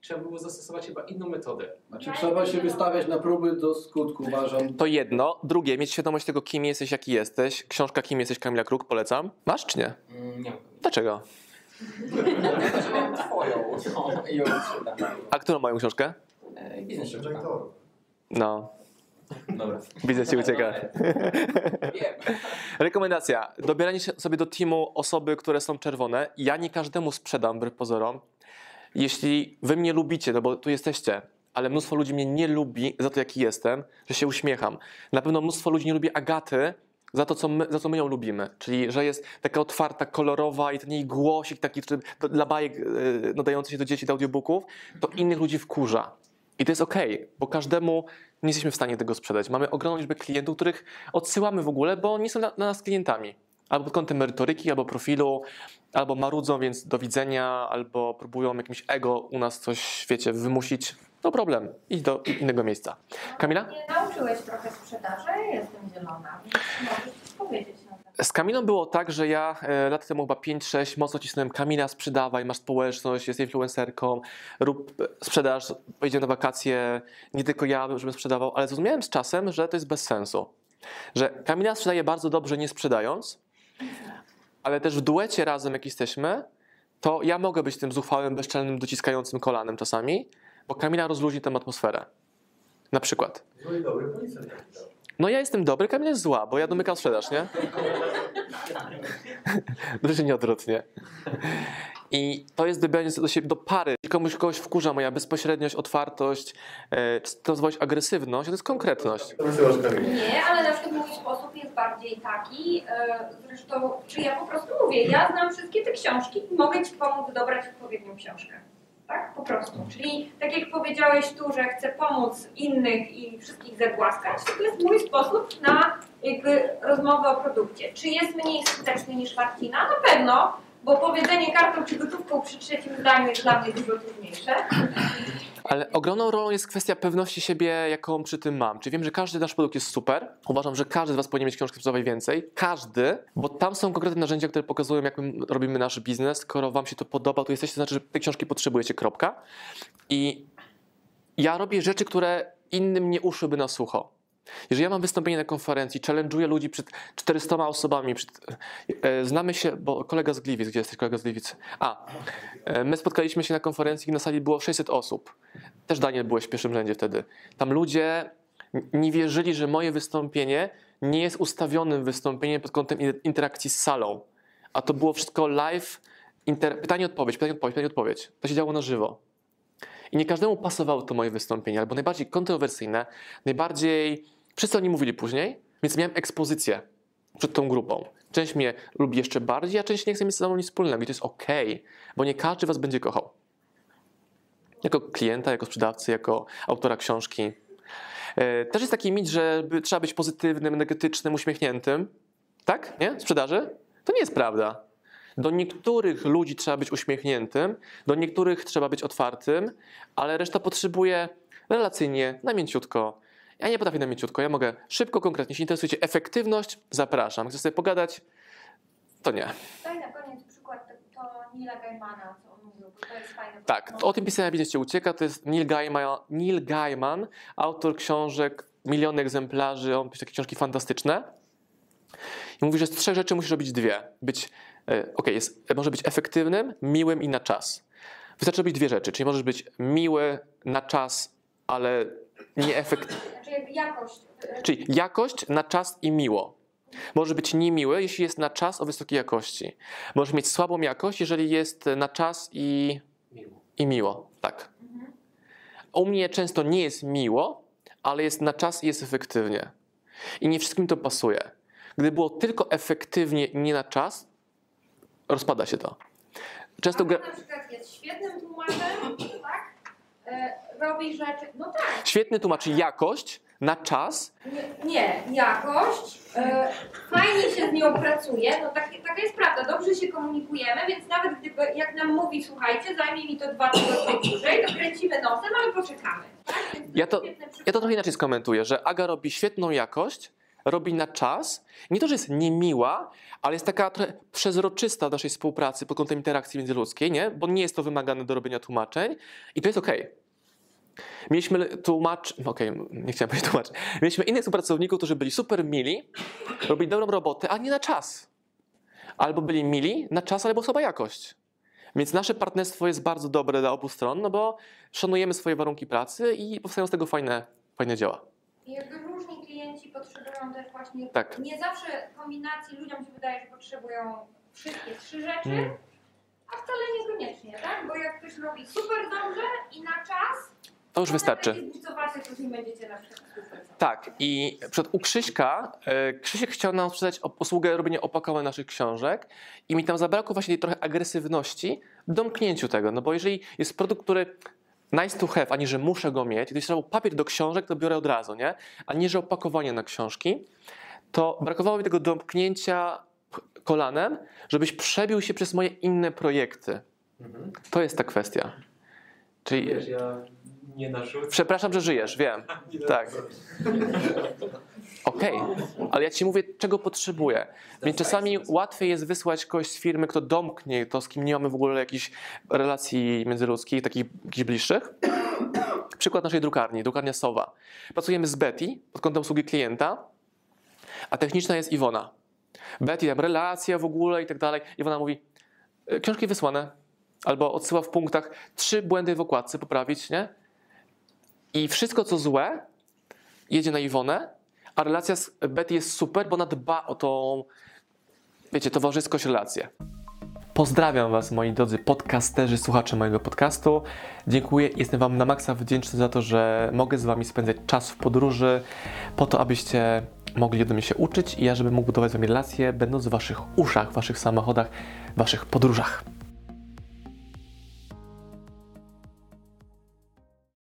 Trzeba by było zastosować chyba inną metodę. Znaczy trzeba się wystawiać na próby do skutku, uważam. To jedno. Drugie, mieć świadomość tego, kim jesteś, jaki jesteś. Książka Kim jesteś Kamila Kruk, polecam. Masz czy nie? Mm, Nie. Dlaczego? Mam twoją no. A którą moją książkę? E, Biznes szybko. No. Dobra. Widzę cię ucieka. Rekomendacja. Dobieranie się sobie do teamu osoby, które są czerwone. Ja nie każdemu sprzedam wbrew pozorom. Jeśli wy mnie lubicie, no bo tu jesteście, ale mnóstwo ludzi mnie nie lubi za to, jaki jestem, że się uśmiecham. Na pewno mnóstwo ludzi nie lubi Agaty za to, co my, za co my ją lubimy. Czyli, że jest taka otwarta, kolorowa i ten jej głosik taki który, dla bajek yy, nadający się do dzieci, do audiobooków, to innych ludzi wkurza. I to jest okej, bo każdemu nie jesteśmy w stanie tego sprzedać. Mamy ogromną liczbę klientów, których odsyłamy w ogóle, bo nie są dla, nas klientami. Albo pod kątem merytoryki, albo profilu, albo marudzą, więc do widzenia, albo próbują jakimś ego u nas coś, wiecie, wymusić. No problem, idź do innego miejsca. Kamila? Nie nauczyłeś trochę sprzedaży, jestem zielona, więc możesz coś powiedzieć. Z Kamilą było tak, że ja e, lat temu chyba 5-6 mocno cisnąłem Kamila, sprzedawaj, masz społeczność, jest influencerką, rób e, sprzedaż, pojedziemy na wakacje, nie tylko ja, żebym sprzedawał, ale zrozumiałem z czasem, że to jest bez sensu. Że Kamila sprzedaje bardzo dobrze, nie sprzedając, ale też w duecie razem, jak jesteśmy, to ja mogę być tym zuchwałym, bezczelnym, dociskającym kolanem czasami, bo Kamila rozluźni tę atmosferę. Na przykład. Zły dobry. No ja jestem dobry, Kamila jest zła, bo ja domykam sprzedaż, nie? Dobrze, nie odwrotnie. I to jest dobieranie do siebie, do pary. Jeśli komuś kogoś wkurza moja bezpośredniość, otwartość, e, czy to nazwać agresywność, to jest konkretność. Nie, ale na przykład mój sposób jest bardziej taki, e, zresztą, czy ja po prostu mówię, ja znam wszystkie te książki i mogę Ci pomóc dobrać odpowiednią książkę. Tak, po prostu. Czyli tak jak powiedziałeś tu, że chcę pomóc innych i wszystkich zagłaskać, to jest mój sposób na jakby rozmowę o produkcie. Czy jest mniej skuteczny niż Martina? Na pewno, bo powiedzenie kartą czy gotówką przy trzecim zdaniu jest dla mnie dużo trudniejsze. Ale ogromną rolą jest kwestia pewności siebie, jaką przy tym mam. Czyli wiem, że każdy nasz produkt jest super. Uważam, że każdy z Was powinien mieć książkę sprzedażowej więcej. Każdy, bo tam są konkretne narzędzia, które pokazują, jak my robimy nasz biznes. Skoro Wam się to podoba, to jesteście, to znaczy, że tej książki potrzebujecie, kropka. I ja robię rzeczy, które innym nie uszłyby na sucho. Jeżeli ja mam wystąpienie na konferencji, challenge'uję ludzi przed 400 osobami, przed, e, znamy się, bo kolega z Gliwic, gdzie jesteś kolega z Gliwic? A, e, my spotkaliśmy się na konferencji i na sali było 600 osób. Też Daniel byłeś w pierwszym rzędzie wtedy. Tam ludzie nie wierzyli, że moje wystąpienie nie jest ustawionym wystąpieniem pod kątem interakcji z salą. A to było wszystko live, inter... pytanie-odpowiedź, pytanie-odpowiedź, pytanie-odpowiedź. To się działo na żywo. I nie każdemu pasowało to moje wystąpienie, albo najbardziej kontrowersyjne, najbardziej. Wszyscy oni mówili później, więc miałem ekspozycję przed tą grupą. Część mnie lubi jeszcze bardziej, a część nie chce mieć ze mną nic wspólnego. I to jest ok, bo nie każdy was będzie kochał. Jako klienta, jako sprzedawcy, jako autora książki. E, Też jest taki mit, że trzeba być pozytywnym, energetycznym, uśmiechniętym. Tak? Nie? Sprzedaży? To nie jest prawda. Do niektórych ludzi trzeba być uśmiechniętym, do niektórych trzeba być otwartym, ale reszta potrzebuje relacyjnie, na mięciutko. Ja nie potrafię na mięciutko, ja mogę szybko, konkretnie. Jeśli interesujecie efektywność, zapraszam. Chcesz sobie pogadać? To nie. Daj na koniec przykład to, Nila Gaimana, co on mówił, bo to jest fajne. Tak, o tym pisania biznes cię ucieka, to jest Neil Gaiman, Neil Gaiman, autor książek, miliony egzemplarzy, on pisze takie książki fantastyczne. I mówi, że z trzech rzeczy musisz robić dwie. Być, e, okej, jest, może być efektywnym, miłym i na czas. Wystarczy robić dwie rzeczy, czyli możesz być miły na czas, ale nieefektywny. Znaczy jakby jakość. e, Czyli jakość na czas i miło. Może być niemiły, jeśli jest na czas o wysokiej jakości. Może mieć słabą jakość, jeżeli jest na czas i i miło. Tak. U mnie często nie jest miło, ale jest na czas i jest efektywnie. I nie wszystkim to pasuje. Gdy było tylko efektywnie i nie na czas, rozpada się to. Często gra... Na przykład jest świetnym tłumaczem, tak? E, robi rzeczy. No tak. Świetny tłumaczy jakość na czas, Nie, nie jakość. E, fajnie się z nią pracuje. No tak, taka jest prawda. Dobrze się komunikujemy, więc nawet gdyby jak nam mówi, słuchajcie, zajmie mi to dwa tygodnie dłużej, to kręcimy nosem, ale poczekamy. Ja to, ja to trochę inaczej skomentuję, że Aga robi świetną jakość, robi na czas. Nie to, że jest niemiła, ale jest taka trochę przezroczysta w naszej współpracy pod kątem interakcji międzyludzkiej, nie? bo nie jest to wymagane do robienia tłumaczeń i to jest okej. Mieliśmy tłumacz, okej, nie chciałem powiedzieć tłumacz. Mieliśmy innych współpracowników, którzy byli super mili, robili dobrą robotę, a nie na czas. Albo byli mili na czas, albo słaba jakość. Więc nasze partnerstwo jest bardzo dobre dla obu stron, no bo szanujemy swoje warunki pracy i powstają z tego fajne, fajne dzieła. Potrzebują też właśnie Tak. nie zawsze kombinacji, ludziom się wydaje, że potrzebują wszystkie trzy rzeczy, Mm. a wcale niekoniecznie, tak? Bo jak ktoś robi super dobrze i na czas, To już wystarczy. Tak, i przed u Krzyśka, e, Krzysiek chciał nam sprzedać usługę robienia opakowań naszych książek i mi tam zabrakło właśnie tej trochę agresywności w domknięciu tego, no bo jeżeli jest produkt, który nice to have, a nie, że muszę go mieć, gdybyś trzeba papier do książek, to biorę od razu, nie? A nie, że opakowanie na książki, to brakowało mi tego domknięcia kolanem, żebyś przebił się przez moje inne projekty. To jest ta kwestia. Czyli... Wiesz, ja nie narzucę. Przepraszam, że żyjesz, wiem. Tak. Okej, ale ja ci mówię, czego potrzebuję. Więc czasami łatwiej jest wysłać kogoś z firmy, kto domknie to, z kim nie mamy w ogóle jakichś relacji międzyludzkich, takich jakichś bliższych. Przykład naszej drukarni, drukarnia Sowa. Pracujemy z Betty pod kątem obsługi klienta, a techniczna jest Iwona. Betty tam relacja w ogóle i tak dalej. Iwona mówi, "E, książki wysłane. Albo odsyła w punktach trzy błędy w okładce poprawić, nie? I wszystko, co złe, jedzie na Iwonę, a relacja z Betty jest super, bo ona dba o tą, wiecie, towarzyskość relację. Pozdrawiam Was, moi drodzy podcasterzy, słuchacze mojego podcastu. Dziękuję, jestem Wam na maksa wdzięczny za to, że mogę z Wami spędzać czas w podróży, po to, abyście mogli ode mnie się uczyć i ja, żebym mógł budować z Wami relacje, będąc w Waszych uszach, Waszych samochodach, Waszych podróżach.